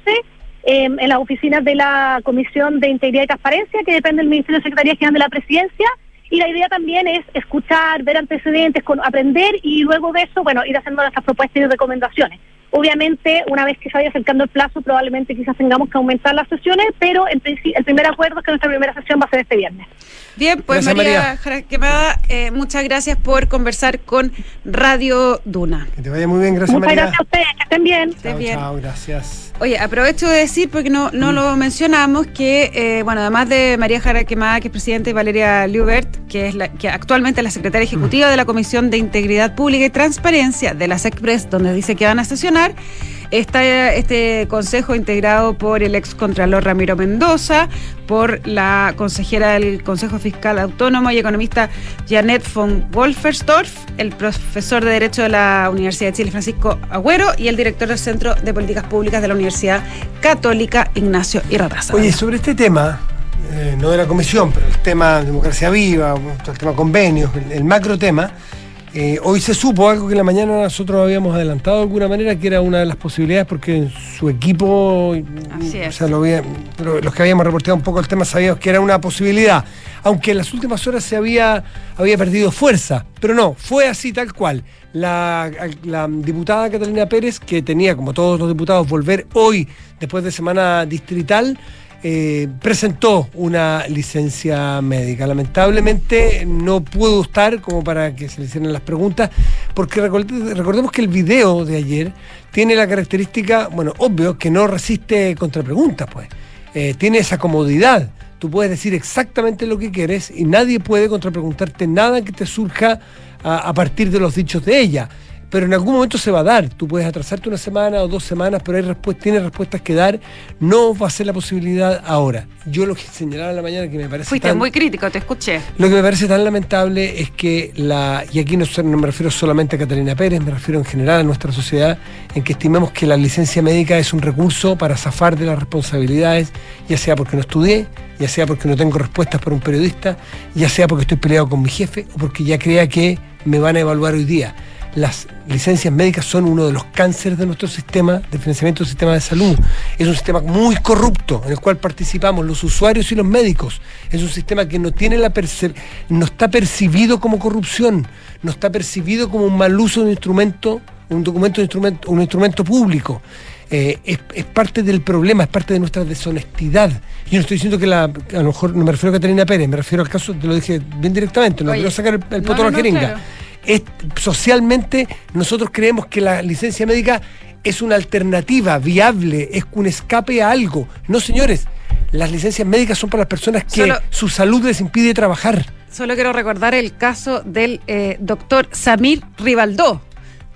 em, en las oficinas de la Comisión de Integridad y Transparencia, que depende del Ministerio de Secretaría General de la Presidencia, y la idea también es escuchar, ver antecedentes, aprender y luego de eso, bueno, ir haciendo nuestras propuestas y recomendaciones. Obviamente, una vez que se vaya acercando el plazo, probablemente quizás tengamos que aumentar las sesiones, pero el primer acuerdo es que nuestra primera sesión va a ser este viernes. Bien, pues María, María. Eh, muchas gracias por conversar con Radio Duna. Que te vaya muy bien, gracias Muchas gracias a ustedes, que estén bien. Chao, bien. chao, gracias. Oye, aprovecho de decir, porque no, no mm. lo mencionamos, que, eh, bueno, además de María Jara Quemada, que es presidenta, y Valeria Liubert, que es la que actualmente es la secretaria ejecutiva mm. de la Comisión de Integridad Pública y Transparencia de la SECPRES, donde dice que van a sesionar, Está este consejo integrado por el ex contralor Ramiro Mendoza, por la consejera del Consejo Fiscal Autónomo y economista Janet von Wolfersdorf, el profesor de Derecho de la Universidad de Chile Francisco Agüero y el director del Centro de Políticas Públicas de la Universidad Católica Ignacio Irrataza. Oye, sobre este tema, eh, no de la comisión, pero el tema democracia viva, el tema convenios, el macro tema, eh, hoy se supo algo que en la mañana nosotros habíamos adelantado de alguna manera, que era una de las posibilidades, porque en su equipo, o sea, los que habíamos reportado un poco el tema sabíamos que era una posibilidad, aunque en las últimas horas se había, había perdido fuerza, pero no, fue así tal cual. La, diputada Catalina Pérez, que tenía, como todos los diputados, volver hoy, después de semana distrital, eh, presentó una licencia médica. Lamentablemente no pudo estar como para que se le hicieran las preguntas, porque recordemos que el video de ayer tiene la característica, bueno, obvio, que no resiste contra preguntas, pues. Eh, tiene esa comodidad. Tú puedes decir exactamente lo que quieres y nadie puede contrapreguntarte nada que te surja a partir de los dichos de ella pero en algún momento se va a dar. Tú puedes atrasarte una semana o dos semanas, pero hay respuestas, tienes respuestas que dar. No va a ser la posibilidad ahora. Yo lo que señalaba en la mañana que me parece. Fuiste muy crítico, te escuché. Lo que me parece tan lamentable es que la. Y aquí no, no me refiero solamente a Catalina Pérez, me refiero en general a nuestra sociedad, en que estimemos que la licencia médica es un recurso para zafar de las responsabilidades, ya sea porque no estudié, ya sea porque no tengo respuestas para un periodista, ya sea porque estoy peleado con mi jefe o porque ya crea que me van a evaluar hoy día las licencias médicas son uno de los cánceres de nuestro sistema de financiamiento del sistema de salud. Es un sistema muy corrupto en el cual participamos los usuarios y los médicos. Es un sistema que no tiene la no está percibido como corrupción, no está percibido como un mal uso de un instrumento, un documento de instrumento, un instrumento público. Eh, es, parte del problema, es parte de nuestra deshonestidad. Yo no estoy diciendo que la, a lo mejor no me refiero a Catalina Pérez, me refiero al caso, te lo dije bien directamente, no quiero sacar el, el a la jeringa socialmente nosotros creemos que la licencia médica es una alternativa viable, es un escape a algo. No, señores, las licencias médicas son para las personas que su salud les impide trabajar. Solo quiero recordar el caso del eh, doctor Samir Ribaldó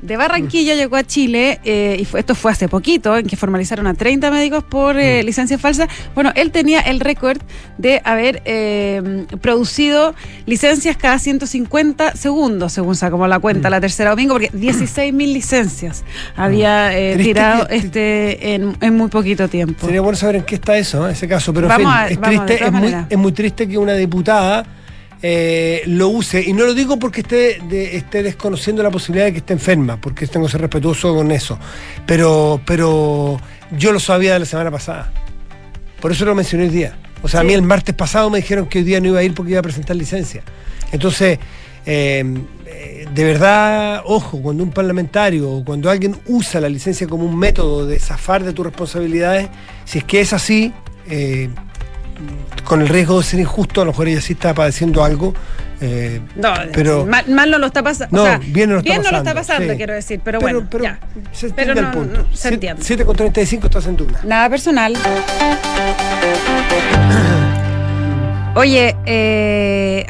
de Barranquilla llegó a Chile, eh, y esto fue hace poquito, en que formalizaron a 30 médicos por eh, mm. licencia falsa. Bueno, él tenía el récord de haber eh, producido licencias cada 150 segundos, según sacamos la cuenta mm. la tercera domingo, porque 16 mil licencias había mm. tirado este en, muy poquito tiempo. Sería bueno saber en qué está eso, ese caso, pero es triste, es muy, es muy triste que una diputada eh, lo use. Y no lo digo porque esté, esté desconociendo la posibilidad de que esté enferma, porque tengo que ser respetuoso con eso. Pero, pero yo lo sabía de la semana pasada. Por eso lo mencioné hoy día. O sea, a mí el martes pasado me dijeron que hoy día no iba a ir porque iba a presentar licencia. Entonces, eh, de verdad, ojo, cuando un parlamentario o cuando alguien usa la licencia como un método de zafar de tus responsabilidades, si es que es así, eh, con el riesgo de ser injusto, a lo mejor ella sí está padeciendo algo. Eh, no, pero mal, no lo está pasando. No, bien no lo está pasando. no lo está pasando, quiero decir, pero, bueno. Pero, ya. se entiende el punto. se entiende. 7 con 35 estás en duda. Nada personal. Oye, eh,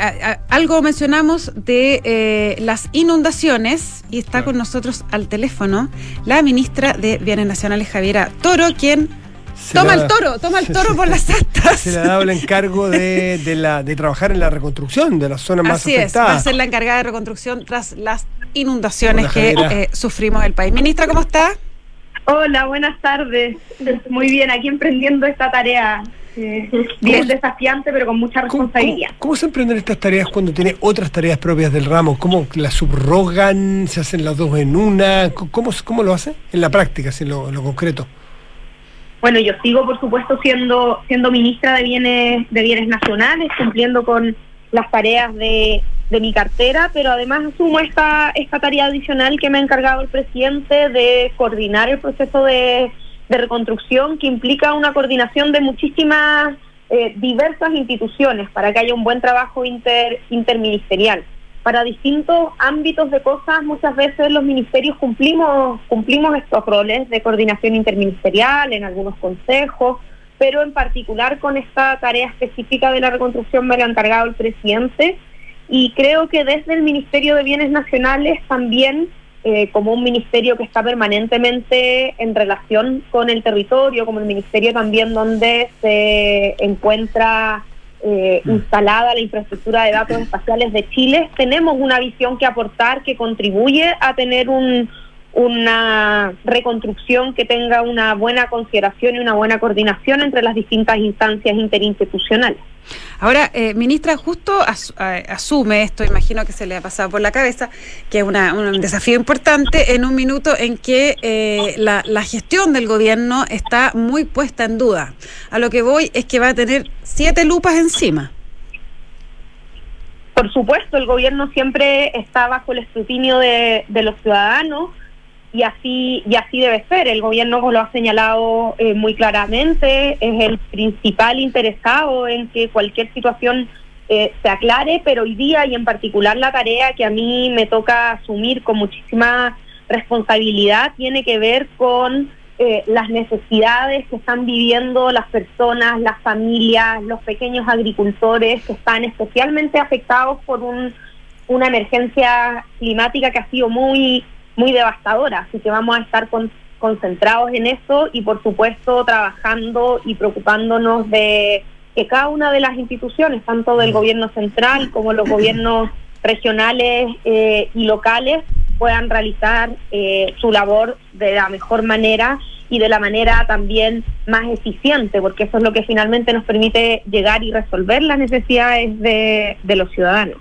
algo mencionamos de eh, las inundaciones y está con nosotros al teléfono la ministra de Bienes Nacionales, Javiera Toro, quien toma el toro, toma el toro por las astas. Se le ha dado el encargo de, la, de trabajar en la reconstrucción de las zonas más afectadas. Es, va a ser la encargada de reconstrucción tras las inundaciones que eh, sufrimos el país. Ministra, ¿cómo está? Hola, buenas tardes. Muy bien, aquí emprendiendo esta tarea. Eh, bien desafiante, pero con mucha responsabilidad. ¿Cómo, se emprenden estas tareas cuando tiene otras tareas propias del ramo? ¿Cómo las subrogan? ¿Se hacen las dos en una? ¿Cómo, cómo lo hace en la práctica, en lo concreto? Bueno, yo sigo, por supuesto, siendo siendo ministra de bienes de bienes nacionales, cumpliendo con las tareas de, de mi cartera, pero además asumo esta, esta tarea adicional que me ha encargado el presidente de coordinar el proceso de, de reconstrucción que implica una coordinación de muchísimas eh, diversas instituciones para que haya un buen trabajo inter, interministerial. Para distintos ámbitos de cosas, muchas veces los ministerios cumplimos, cumplimos estos roles de coordinación interministerial en algunos consejos, pero en particular con esta tarea específica de la reconstrucción me lo ha encargado el presidente. Y creo que desde el Ministerio de Bienes Nacionales también eh, como un ministerio que está permanentemente en relación con el territorio, como el ministerio también donde se encuentra eh, mm. instalada la infraestructura de datos espaciales de Chile, tenemos una visión que aportar que contribuye a tener un, una reconstrucción que tenga una buena consideración y una buena coordinación entre las distintas instancias interinstitucionales. Ahora, eh, ministra, justo asume esto, imagino que se le ha pasado por la cabeza, que es un desafío importante en un minuto en que eh, la, la, gestión del gobierno está muy puesta en duda. A lo que voy es que va a tener siete lupas encima. Por supuesto, el gobierno siempre está bajo el escrutinio de, de los ciudadanos y así y así debe ser. El gobierno lo ha señalado eh, muy claramente, es el principal interesado en que cualquier situación eh, se aclare, pero hoy día y en particular la tarea que a mí me toca asumir con muchísima responsabilidad tiene que ver con eh, las necesidades que están viviendo las personas, las familias, los pequeños agricultores que están especialmente afectados por un, una emergencia climática que ha sido muy muy devastadora, así que vamos a estar concentrados en eso y por supuesto trabajando y preocupándonos de que cada una de las instituciones, tanto del gobierno central como los gobiernos regionales eh, y locales, puedan realizar eh, su labor de la mejor manera y de la manera también más eficiente, porque eso es lo que finalmente nos permite llegar y resolver las necesidades de los ciudadanos.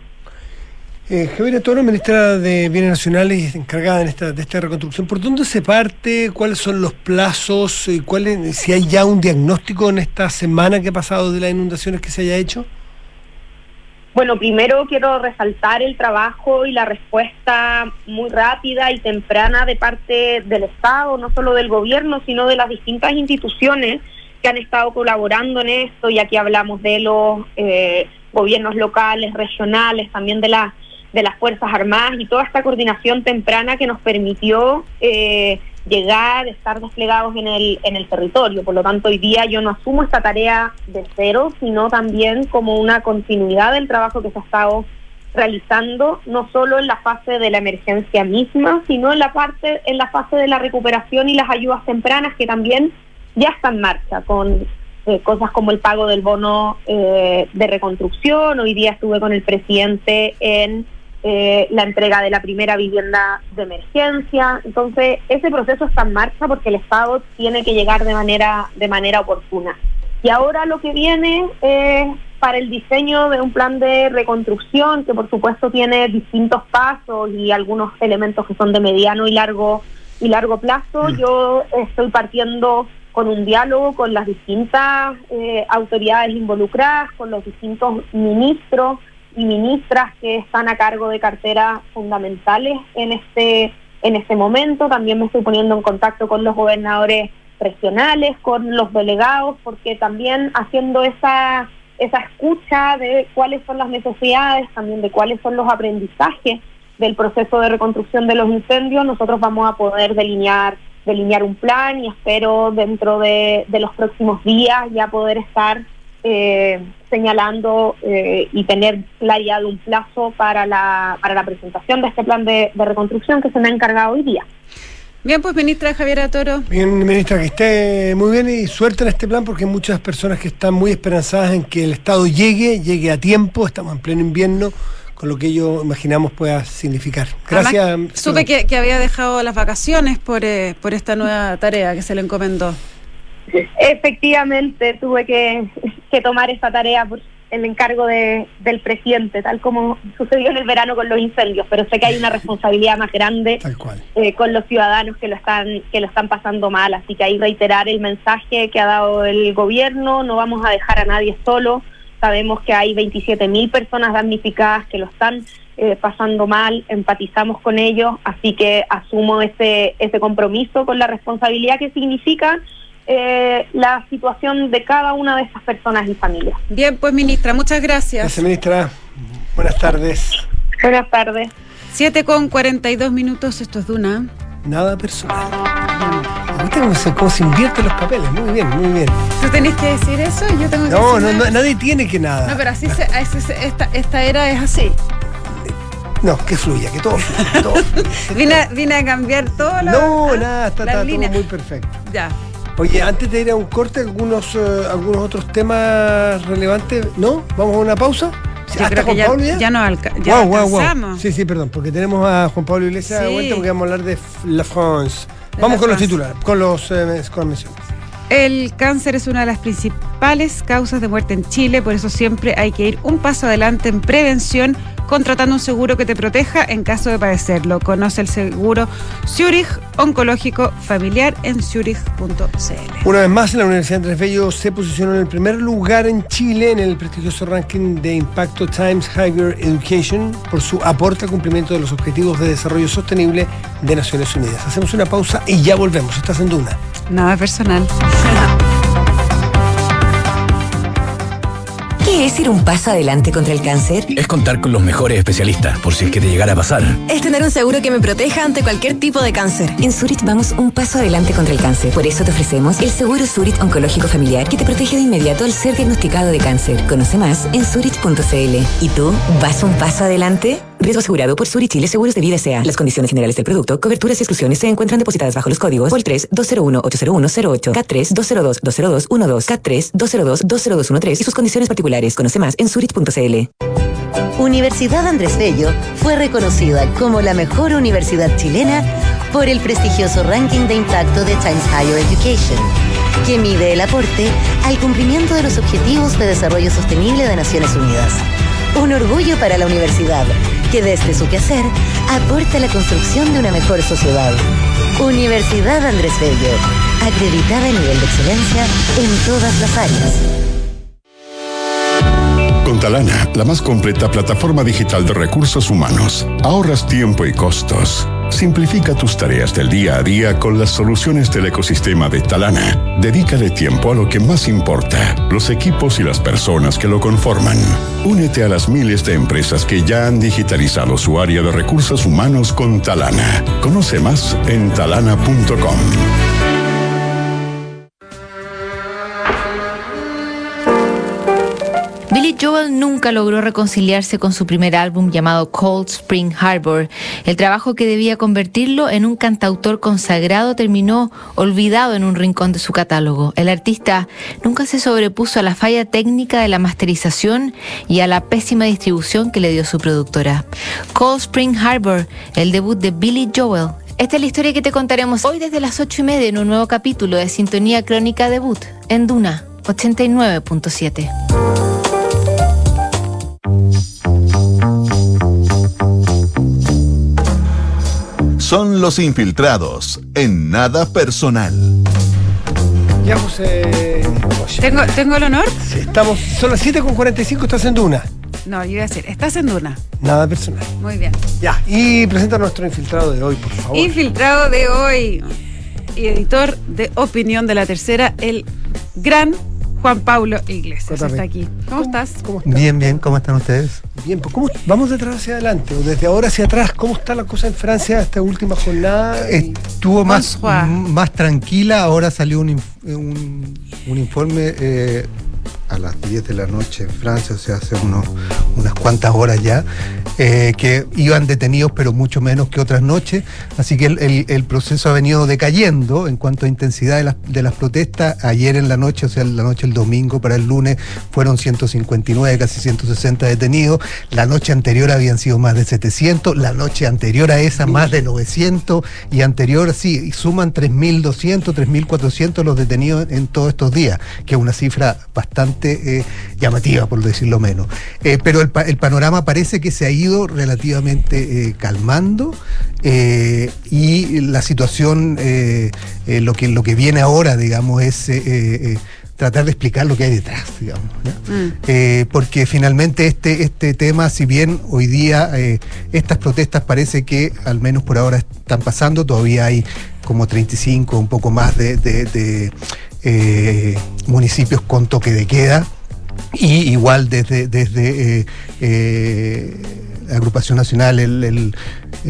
Eh, Javier Toro, ministra de Bienes Nacionales y encargada en esta, de esta reconstrucción, ¿por dónde se parte? ¿Cuáles son los plazos? Y cuál si hay ya un diagnóstico en esta semana que ha pasado de las inundaciones que se haya hecho? Bueno, primero quiero resaltar el trabajo y la respuesta muy rápida y temprana de parte del Estado, no solo del gobierno, sino de las distintas instituciones que han estado colaborando en esto, y aquí hablamos de los eh, gobiernos locales, regionales, también de las de las Fuerzas Armadas y toda esta coordinación temprana que nos permitió eh, llegar, estar desplegados en el, en el territorio. Por lo tanto, hoy día yo no asumo esta tarea de cero, sino también como una continuidad del trabajo que se ha estado realizando, no solo en la fase de la emergencia misma, sino en la parte, en la fase de la recuperación y las ayudas tempranas que también ya están en marcha con eh, cosas como el pago del bono eh, de reconstrucción. Hoy día estuve con el presidente en eh, la entrega de la primera vivienda de emergencia. Entonces, ese proceso está en marcha porque el Estado tiene que llegar de manera, de manera oportuna. Y ahora lo que viene es para el diseño de un plan de reconstrucción que por supuesto tiene distintos pasos y algunos elementos que son de mediano y largo y largo plazo. Mm. Yo estoy partiendo con un diálogo con las distintas eh, autoridades involucradas, con los distintos ministros y ministras que están a cargo de carteras fundamentales en este en este momento. También me estoy poniendo en contacto con los gobernadores regionales, con los delegados, porque también haciendo esa esa escucha de cuáles son las necesidades, también de cuáles son los aprendizajes del proceso de reconstrucción de los incendios, nosotros vamos a poder delinear delinear un plan y espero dentro de, de los próximos días ya poder estar eh, señalando eh, y tener claridad de un plazo para la, para la presentación de este plan de, reconstrucción que se me ha encargado hoy día. Bien, pues ministra Javiera Toro. Bien, ministra, que esté muy bien y suerte en este plan porque hay muchas personas que están muy esperanzadas en que el Estado llegue, llegue a tiempo, estamos en pleno invierno, con lo que ello imaginamos pueda significar. Gracias. supe que, que, había dejado las vacaciones por, eh, por esta nueva tarea que se le encomendó. Efectivamente, tuve que, tomar esta tarea por el encargo de, del presidente, tal como sucedió en el verano con los incendios, pero sé que hay una responsabilidad más grande eh, con los ciudadanos que lo están que lo están pasando mal, así que ahí reiterar el mensaje que ha dado el gobierno, no vamos a dejar a nadie solo, Sabemos que hay 27.000 personas damnificadas que lo están eh, pasando mal, empatizamos con ellos, así que asumo ese, ese compromiso con la responsabilidad que significa eh, la situación de cada una de esas personas y familias. Bien, pues ministra, muchas gracias. Gracias, ministra. Buenas tardes. Buenas tardes. 7 con 42 minutos, esto es Duna. Nada personal. ¿Viste cómo se, cómo se invierten los papeles? Muy bien, muy bien. ¿Tú tenés que decir eso? Yo tengo que No, decir no, no, nadie tiene que nada. No, pero así se, esta, esta era es así. No, que fluya, que todo fluya. que todo fluya. Vine, a- vine a cambiar todo lo No, ah, nada, está, está todo muy perfecto. Ya. Oye, antes de ir a un corte, algunos, eh, algunos otros temas relevantes, ¿no? ¿Vamos a una pausa? Yo ¿Hasta creo que Juan ya, Pablo ya? ya no alca ya guau. alcanzamos. Sí, sí, perdón, porque tenemos a Juan Pablo Iglesias de Sí. vuelta porque vamos a hablar de La France. De Vamos La con los France. titulares, con los eh, con las menciones. El cáncer es una de las principales causas de muerte en Chile, por eso siempre hay que ir un paso adelante en prevención, contratando un seguro que te proteja en caso de padecerlo. Conoce el seguro Zurich Oncológico Familiar en zurich.cl. Una vez más, la Universidad Andrés Bello se posicionó en el primer lugar en Chile en el prestigioso ranking de impacto Times Higher Education por su aporte al cumplimiento de los Objetivos de Desarrollo Sostenible de Naciones Unidas. Hacemos una pausa y ya volvemos. Estás en Duna. Nada personal. ¿Qué es ir un paso adelante contra el cáncer? Es contar con los mejores especialistas, por si es que te llegara a pasar. Es tener un seguro que me proteja ante cualquier tipo de cáncer. En Zurich vamos un paso adelante contra el cáncer. Por eso te ofrecemos el seguro Zurich Oncológico Familiar que te protege de inmediato al ser diagnosticado de cáncer. Conoce más en zurich.cl. ¿Y tú vas un paso adelante? Riesgo asegurado por Zurich Chile Seguros de Vida S.A. Las condiciones generales del producto, coberturas y exclusiones se encuentran depositadas bajo los códigos POL 3 201 80108, K3 202 20212, K3 202 20213 y sus condiciones particulares. Conoce más en zurich.cl. Universidad Andrés Bello fue reconocida como la mejor universidad chilena por el prestigioso ranking de impacto de Times Higher Education, que mide el aporte al cumplimiento de los Objetivos de Desarrollo Sostenible de Naciones Unidas. Un orgullo para la universidad, que desde su quehacer aporta la construcción de una mejor sociedad. Universidad Andrés Bello, acreditada a nivel de excelencia en todas las áreas. Con Talana, la más completa plataforma digital de recursos humanos, ahorras tiempo y costos. Simplifica tus tareas del día a día con las soluciones del ecosistema de Talana. Dedícale tiempo a lo que más importa, los equipos y las personas que lo conforman. Únete a las miles de empresas que ya han digitalizado su área de recursos humanos con Talana. Conoce más en talana.com. Joel nunca logró reconciliarse con su primer álbum llamado Cold Spring Harbor. El trabajo que debía convertirlo en un cantautor consagrado terminó olvidado en un rincón de su catálogo. El artista nunca se sobrepuso a la falla técnica de la masterización y a la pésima distribución que le dio su productora. Cold Spring Harbor, el debut de Billy Joel. Esta es la historia que te contaremos hoy desde las ocho y media en un nuevo capítulo de Sintonía Crónica Debut en Duna 89.7. Son los infiltrados en nada personal. Ya, José. Oye, ¿Tengo, ¿Tengo el honor? sí, estamos, son las 7.45, estás en Duna. No, yo iba a decir, estás en Duna. Nada personal. Muy bien. Ya, y presenta a nuestro infiltrado de hoy, por favor. Infiltrado de hoy y editor de opinión de la tercera, el gran Juan Pablo Iglesias. Cuéntame. Está aquí. ¿Cómo estás? Bien, bien, ¿cómo están ustedes? Bien, pues ¿cómo, vamos de atrás hacia adelante, o desde ahora hacia atrás, ¿cómo está la cosa en Francia esta última jornada? Y- Estuvo más, más tranquila, ahora salió un, un, un informe eh, a las 10 de la noche en Francia, o sea, hace unos, unas cuantas horas ya, eh, que iban detenidos, pero mucho menos que otras noches, así que el, el- el proceso ha venido decayendo en cuanto a intensidad de las, de las protestas. Ayer en la noche, o sea, la noche del domingo para el lunes, fueron 159, casi 160 detenidos. La noche anterior habían sido más de 700, la noche anterior a esa más de 900 y anterior, sí, suman 3.200, 3.400 los detenidos en todos estos días, que es una cifra bastante eh, llamativa, por decirlo menos. Eh, pero el, pa- el panorama parece que se ha ido relativamente eh, calmando y la situación, lo, que, lo que viene ahora, digamos, es... tratar de explicar lo que hay detrás, digamos. Mm. Eh, porque finalmente este, este tema, si bien hoy día eh, estas protestas parece que al menos por ahora están pasando, todavía hay como 35, un poco más de, de- de, eh, municipios con toque de queda. Y igual desde, desde eh, eh, la agrupación nacional, el, el-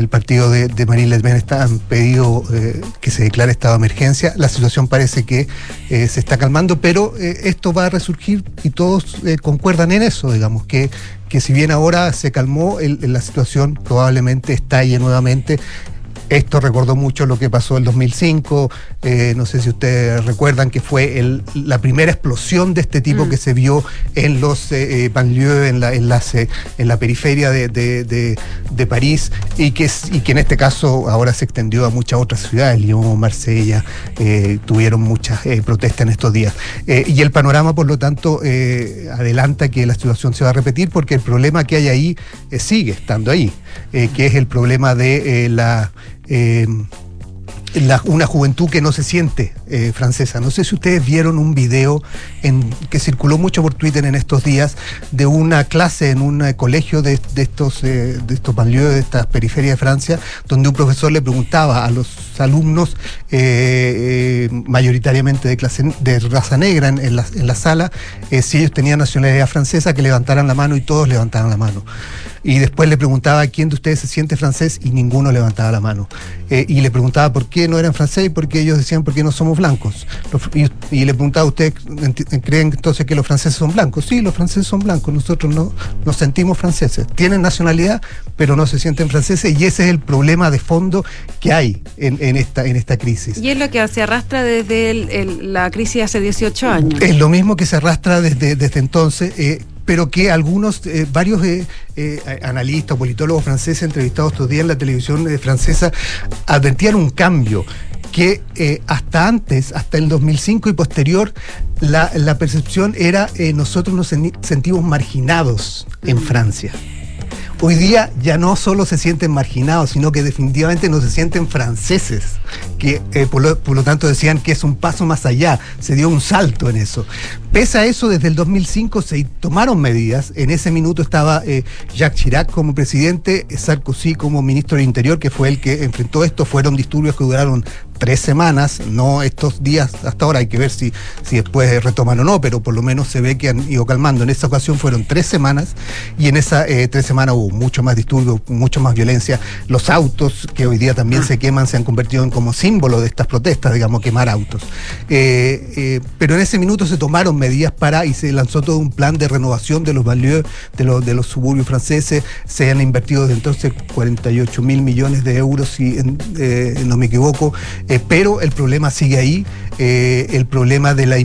partido de, de Pen está- han pedido eh, que se declare estado de emergencia. La situación parece que eh, se está calmando, pero eh, esto va a resurgir y todos eh, concuerdan en eso, digamos, que, que si bien ahora se calmó, la situación probablemente estalle nuevamente. Esto recordó mucho lo que pasó en 2005. eh, no sé si ustedes recuerdan que fue el- la primera explosión de este tipo Mm. que se vio en los eh, eh, banlieues, en la, en, las, eh, en la periferia de, de- de- de París, y que, y que en este caso ahora se extendió a muchas otras ciudades, Lyon, Marsella, eh, tuvieron muchas eh, protestas en estos días. Y el panorama, por lo tanto, adelanta que la situación se va a repetir porque el problema que hay ahí sigue estando ahí, eh, que es el problema de eh, eh, la- una juventud que no se siente eh, francesa. No sé si ustedes vieron un video en, que circuló mucho por Twitter en estos días de una clase en un eh, colegio de, de estos eh, estos banlieues, de estas periferias de Francia, donde un profesor le preguntaba a los alumnos eh, mayoritariamente de clase de raza negra en, la, en la sala si ellos tenían nacionalidad francesa que levantaran la mano y todos levantaban la mano. Y después le preguntaba quién de ustedes se siente francés y ninguno levantaba la mano. Y le preguntaba por qué no eran francés y por qué ellos decían por qué no somos blancos. Los y, y le preguntaba a usted, ¿creen entonces que los franceses son blancos? Sí, los franceses son blancos, nosotros no nos sentimos franceses. Tienen nacionalidad, pero no se sienten franceses y ese es el problema de fondo que hay en, en esta, en esta crisis. Y es lo que se arrastra desde el- el- la crisis hace 18 años. Es lo mismo que se arrastra desde, desde entonces, eh, pero que algunos, eh, varios eh, eh, analistas, politólogos franceses entrevistados estos días en la televisión francesa, advertían un cambio que eh, hasta antes, hasta el 2005 y posterior, la, percepción era eh, nosotros nos sentimos marginados en Francia. Hoy día ya no solo se sienten marginados, sino que definitivamente no se sienten franceses, que eh, por, lo, por lo tanto decían que es un paso más allá, se dio un salto en eso. Pese a eso, desde el 2005 se tomaron medidas, en ese minuto estaba eh, Jacques Chirac como presidente, Sarkozy como ministro del Interior, que fue el que enfrentó esto, fueron disturbios que duraron tres semanas, no estos días hasta ahora, hay que ver si, si después retoman o no, pero por lo menos se ve que han ido calmando. En esa ocasión fueron tres semanas y en esas eh, tres semanas hubo mucho más disturbios, mucho más violencia. Los autos que hoy día también se queman se han convertido en como símbolo de estas protestas, digamos, quemar autos. Eh, eh, pero en ese minuto se tomaron medidas para y se lanzó todo un plan de renovación de los banlieues, de los, de los suburbios franceses. Se han invertido desde entonces 48 mil millones de euros, si no me equivoco. Eh, pero el problema sigue ahí, eh, el problema de la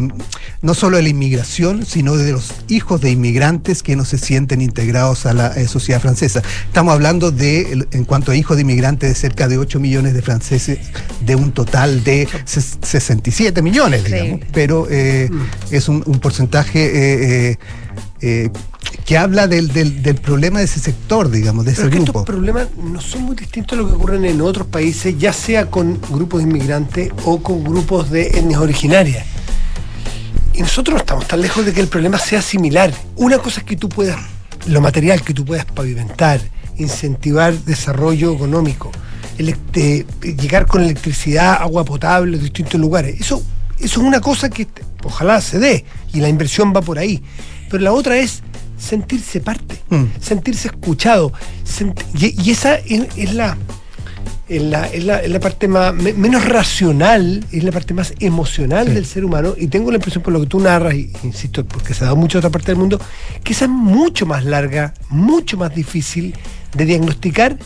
no solo de la inmigración, sino de los hijos de inmigrantes que no se sienten integrados a la eh, sociedad francesa. Estamos hablando de, en cuanto a hijos de inmigrantes, de cerca de 8 millones de franceses, de un total de ses- 67 millones, digamos. Increíble. Pero eh, es un, un porcentaje eh, que habla del, del- del problema de ese sector, digamos, de ese Pero es que grupo. estos problemas no son muy distintos a lo que ocurren en otros países, ya sea con grupos de inmigrantes o con grupos de etnias originarias. Y nosotros no estamos tan lejos de que el problema sea similar. Una cosa es que tú puedas, lo material que tú puedas pavimentar, incentivar desarrollo económico, eh, llegar con electricidad, agua potable distintos lugares. Eso, eso es una cosa que ojalá se dé y la inversión va por ahí. Pero la otra es sentirse parte, Mm. sentirse escuchado. sent- y, y esa es, es la, es, la, es la- es la parte más, me- menos racional, es la parte más emocional Sí. del ser humano. Y tengo la impresión, por lo que tú narras, y insisto, porque se ha dado mucho en otra parte del mundo, que esa es mucho más larga, mucho más difícil de diagnosticar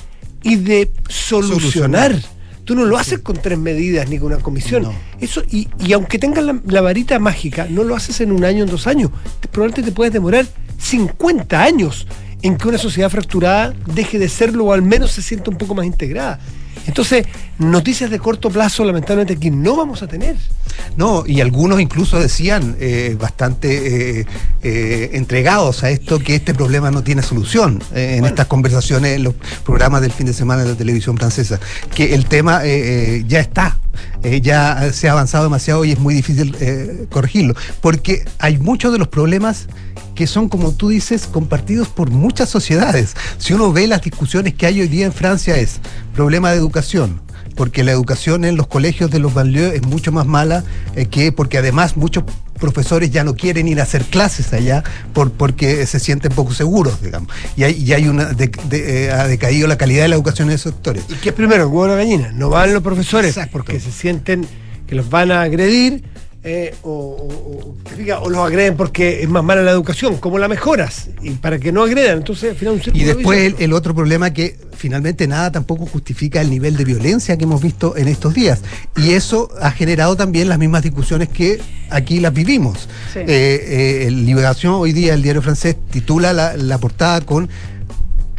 y de solucionar. Solucionar. Tú no lo haces con tres medidas ni con una comisión. No. Eso, y, y aunque tengas la, la varita mágica, no lo haces en un año, en dos años. Te- probablemente te puedes demorar 50 años en que una sociedad fracturada deje de serlo o al menos se sienta un poco más integrada. Entonces, noticias de corto plazo, lamentablemente, aquí no vamos a tener. No, y algunos incluso decían eh, bastante eh, eh, entregados a esto que este problema no tiene solución en estas conversaciones, en los programas del fin de semana de la televisión francesa, que el tema ya está, ya se ha avanzado demasiado y es muy difícil corregirlo, porque hay muchos de los problemas que son, como tú dices, compartidos por muchas sociedades. Si uno ve las discusiones que hay hoy día en Francia es problema de educación, porque la educación en los colegios de los banlieues es mucho más mala eh, que porque además muchos profesores ya no quieren ir a hacer clases allá por, porque se sienten poco seguros, digamos. Y hay, y hay una de- de- eh, ha decaído la calidad de la educación en esos sectores. ¿Y qué es primero, el huevo o la gallina? No van los profesores porque se sienten que los van a agredir eh, o, o- o- diga, o los agreden porque es más mala la educación. ¿Cómo la mejoras? Y para que no agredan. Entonces, al final, un Y después el, otro problema que finalmente nada tampoco justifica el nivel de violencia que hemos visto en estos días. Y eso ha generado también las mismas discusiones que aquí las vivimos. Sí. Eh, eh, Liberación, hoy día el diario francés, titula la, la portada con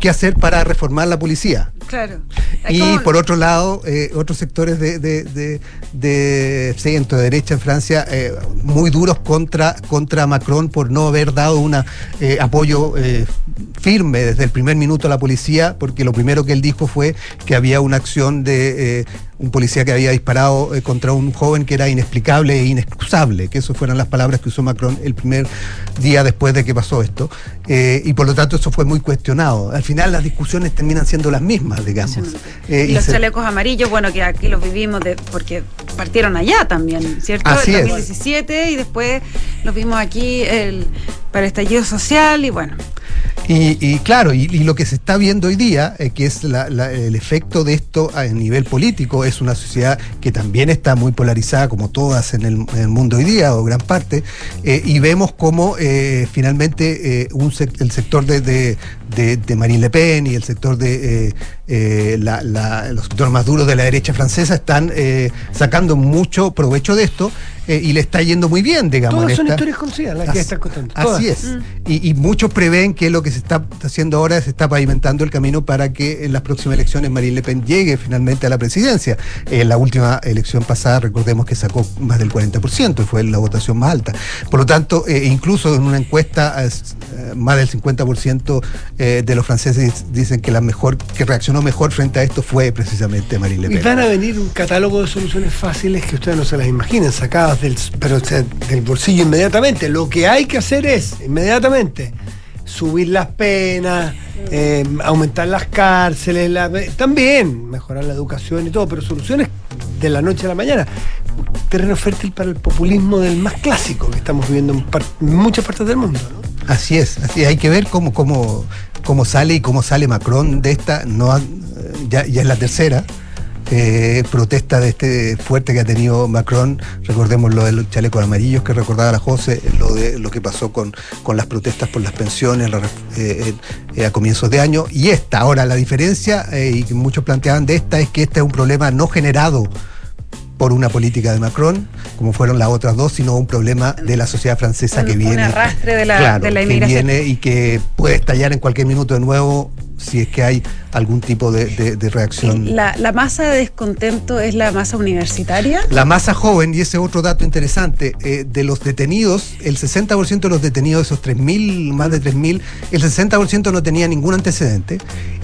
¿Qué hacer para reformar la policía? Claro. Y ¿Cómo- por otro lado, eh, otros sectores de, de, de- de centro, de derecha en Francia, eh, muy duros contra, contra Macron por no haber dado un apoyo eh, firme desde el primer minuto a la policía, porque lo primero que él dijo fue que había una acción de un policía que había disparado eh, contra un joven que era inexplicable e inexcusable, que esas fueron las palabras que usó Macron el primer día después de que pasó esto. Eh, y por lo tanto eso fue muy cuestionado. Al final las discusiones terminan siendo las mismas, digamos. Eh, y los se- chalecos amarillos, bueno, que aquí los vivimos de, porque partieron allá también, ¿cierto? Así en es. 2017 y después los vimos aquí el, para el estallido social y bueno. Y, y claro, y, y lo que se está viendo hoy día, eh, que es la- la- el efecto de esto a nivel político, es una sociedad que también está muy polarizada, como todas en el, mundo hoy día, o gran parte, eh, y vemos como eh, finalmente eh, un el sector de, de- de Marine Le Pen y el sector de eh, eh, la- la- los sectores más duros de la derecha francesa están eh, sacando mucho provecho de esto. eh, y le está yendo muy bien, digamos. Todas son esta- historias conocidas las que estás contando. todas. Así es. Mm. Y, y muchos prevén que lo que se está haciendo ahora se está pavimentando el camino para que en las próximas elecciones Marine Le Pen llegue finalmente a la presidencia. En la última elección pasada, recordemos que sacó más del 40%, y fue la votación más alta. Por lo tanto, eh, incluso en una encuesta, eh, más del 50% eh, de los franceses dicen que la mejor, que reaccionó mejor frente a esto fue precisamente Marine Le Y Pen. van a venir un catálogo de soluciones fáciles que ustedes no se las imaginen, sacadas del, pero, o sea, del bolsillo inmediatamente. Lo que hay que hacer es, inmediatamente, subir las penas, eh, aumentar las cárceles, la- también mejorar la educación y todo, pero soluciones de la noche a la mañana. Terreno fértil para el populismo del más clásico que estamos viviendo en, par- en muchas partes del mundo. ¿no? Así es, así hay que ver cómo, cómo, cómo sale y cómo sale Macron de esta, no ya, ya es la tercera eh, protesta de este fuerte que ha tenido Macron, recordemos lo de los chalecos amarillos que recordaba la José, lo de lo que pasó con, con las protestas por las pensiones eh, eh, a comienzos de año, y esta, ahora la diferencia, y que muchos planteaban de esta, es que este es un problema no generado por una política de Macron, como fueron las otras dos, sino un problema de la sociedad francesa Un- que un viene. arrastre de la- Claro, de la que inmigración. viene y que puede estallar en cualquier minuto de nuevo si es que hay algún tipo de, de- de reacción. La, la masa de descontento es la masa universitaria. La masa joven, y ese es otro dato interesante, eh, de los detenidos, el 60% de los detenidos, esos 3.000, más de 3.000, el 60% no tenía ningún antecedente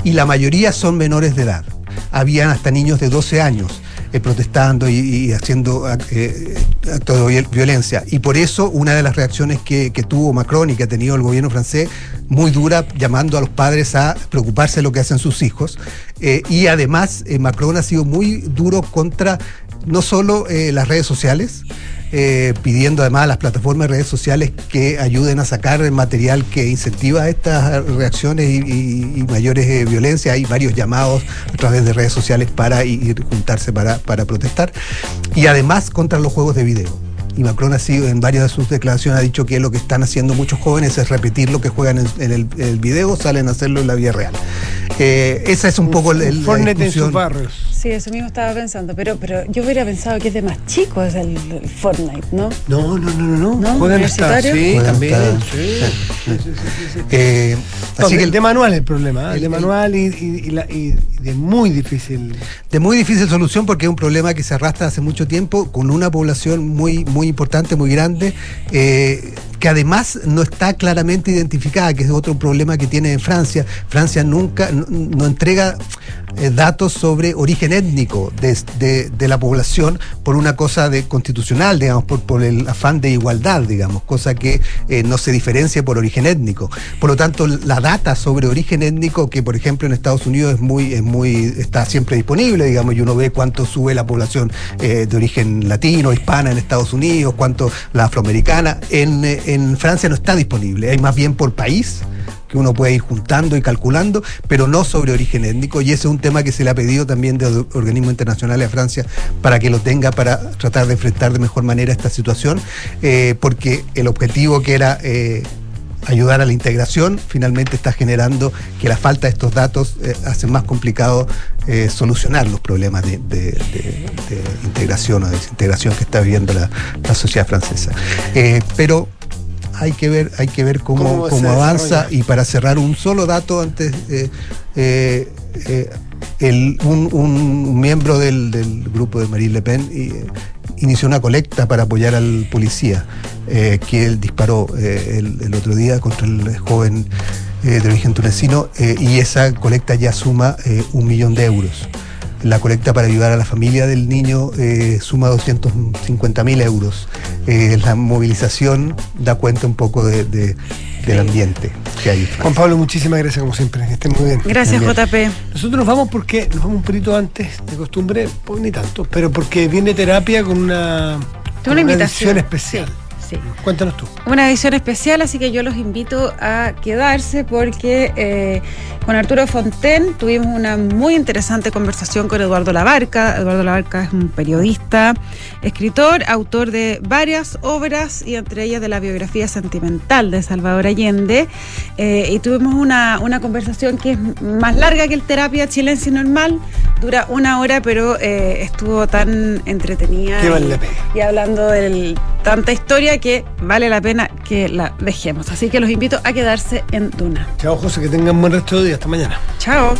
y la mayoría son menores de edad. Habían hasta niños de 12 años eh, protestando y, haciendo eh, actos de viol- violencia. Y por eso una de las reacciones que, tuvo Macron y que ha tenido el gobierno francés, muy dura, llamando a los padres a preocuparse de lo que hacen sus hijos. Eh, y además eh, Macron ha sido muy duro contra no solo eh, las redes sociales, eh, pidiendo además a las plataformas de redes sociales que ayuden a sacar el material que incentiva estas reacciones y, y- y mayores eh, violencias. Hay varios llamados a través de redes sociales para ir juntarse para, para protestar. Y además contra los juegos de video. Y Macron ha sido, en varias de sus declaraciones ha dicho que lo que están haciendo muchos jóvenes es repetir lo que juegan en, en el, en el video, salen a hacerlo en la vida real. Eh, esa es un, poco el, el- la Fortnite en discusión. sus barrios. Sí, eso mismo estaba pensando, pero, pero yo hubiera pensado que es de más chico es el, el Fortnite, ¿no? No, no, no, no, no. Juegan hasta. Sí, también. Sí, sí, sí, sí, sí. Eh, así que el de manual es el problema, ¿eh? el, el- de manual y, y- y la- y de muy difícil. de muy difícil solución porque es un problema que se arrastra hace mucho tiempo con una población muy, muy importante, muy grande, eh, que además no está claramente identificada, que es otro problema que tiene Francia. Francia nunca no, entrega eh, datos sobre origen étnico de, de- la población por una cosa de constitucional, digamos, por, por el afán de igualdad, digamos, cosa que eh, no se diferencia por origen étnico. Por lo tanto, la data sobre origen étnico, que por ejemplo en Estados Unidos es muy, es muy, está siempre disponible, digamos, y uno ve cuánto sube la población eh, de origen latino, hispana en Estados Unidos, cuánto la afroamericana, en, en Francia no está disponible, hay más bien por país que uno puede ir juntando y calculando, pero no sobre origen étnico, y ese es un tema que se le ha pedido también de or- organismos internacionales a Francia para que lo tenga para tratar de enfrentar de mejor manera esta situación, eh, porque el objetivo que era eh, ayudar a la integración finalmente está generando que la falta de estos datos eh, hace más complicado solucionar los problemas de, integración o desintegración que está viviendo la, sociedad francesa. Pero hay que ver, hay que ver cómo, ¿Cómo avanza y para cerrar un solo dato antes eh, eh, eh, el- un, un miembro del, del grupo de Marine Le Pen inició una colecta para apoyar al policía eh, que él disparó eh, el, el otro día contra el joven eh, de origen tunecino y esa colecta ya suma un millón de euros. La colecta para ayudar a la familia del niño eh, suma 250 mil euros. Eh, la movilización da cuenta un poco de- de- del ambiente que hay. Juan Pablo, muchísimas gracias como siempre, que estén muy bien. Gracias, Bien. JP. Nosotros nos vamos porque nos vamos un poquito antes de costumbre, pues ni tanto, pero porque viene terapia con una, con una invitación. especial. Sí, sí. Cuéntanos tú. Una edición especial, así que yo los invito a quedarse porque eh, con Arturo Fonten tuvimos una muy interesante conversación con Eduardo Labarca. Eduardo Labarca es un periodista, escritor, autor de varias obras y entre ellas de la biografía sentimental de Salvador Allende. Eh, y tuvimos una, una conversación que es más larga que el terapia chilense normal, dura una hora, pero eh, estuvo tan entretenida. Vale y- y hablando de tanta historia que vale la pena que la dejemos. Así que los invito a quedarse en Duna. Chao, José, que tengan buen resto de día. Hasta mañana. Chao.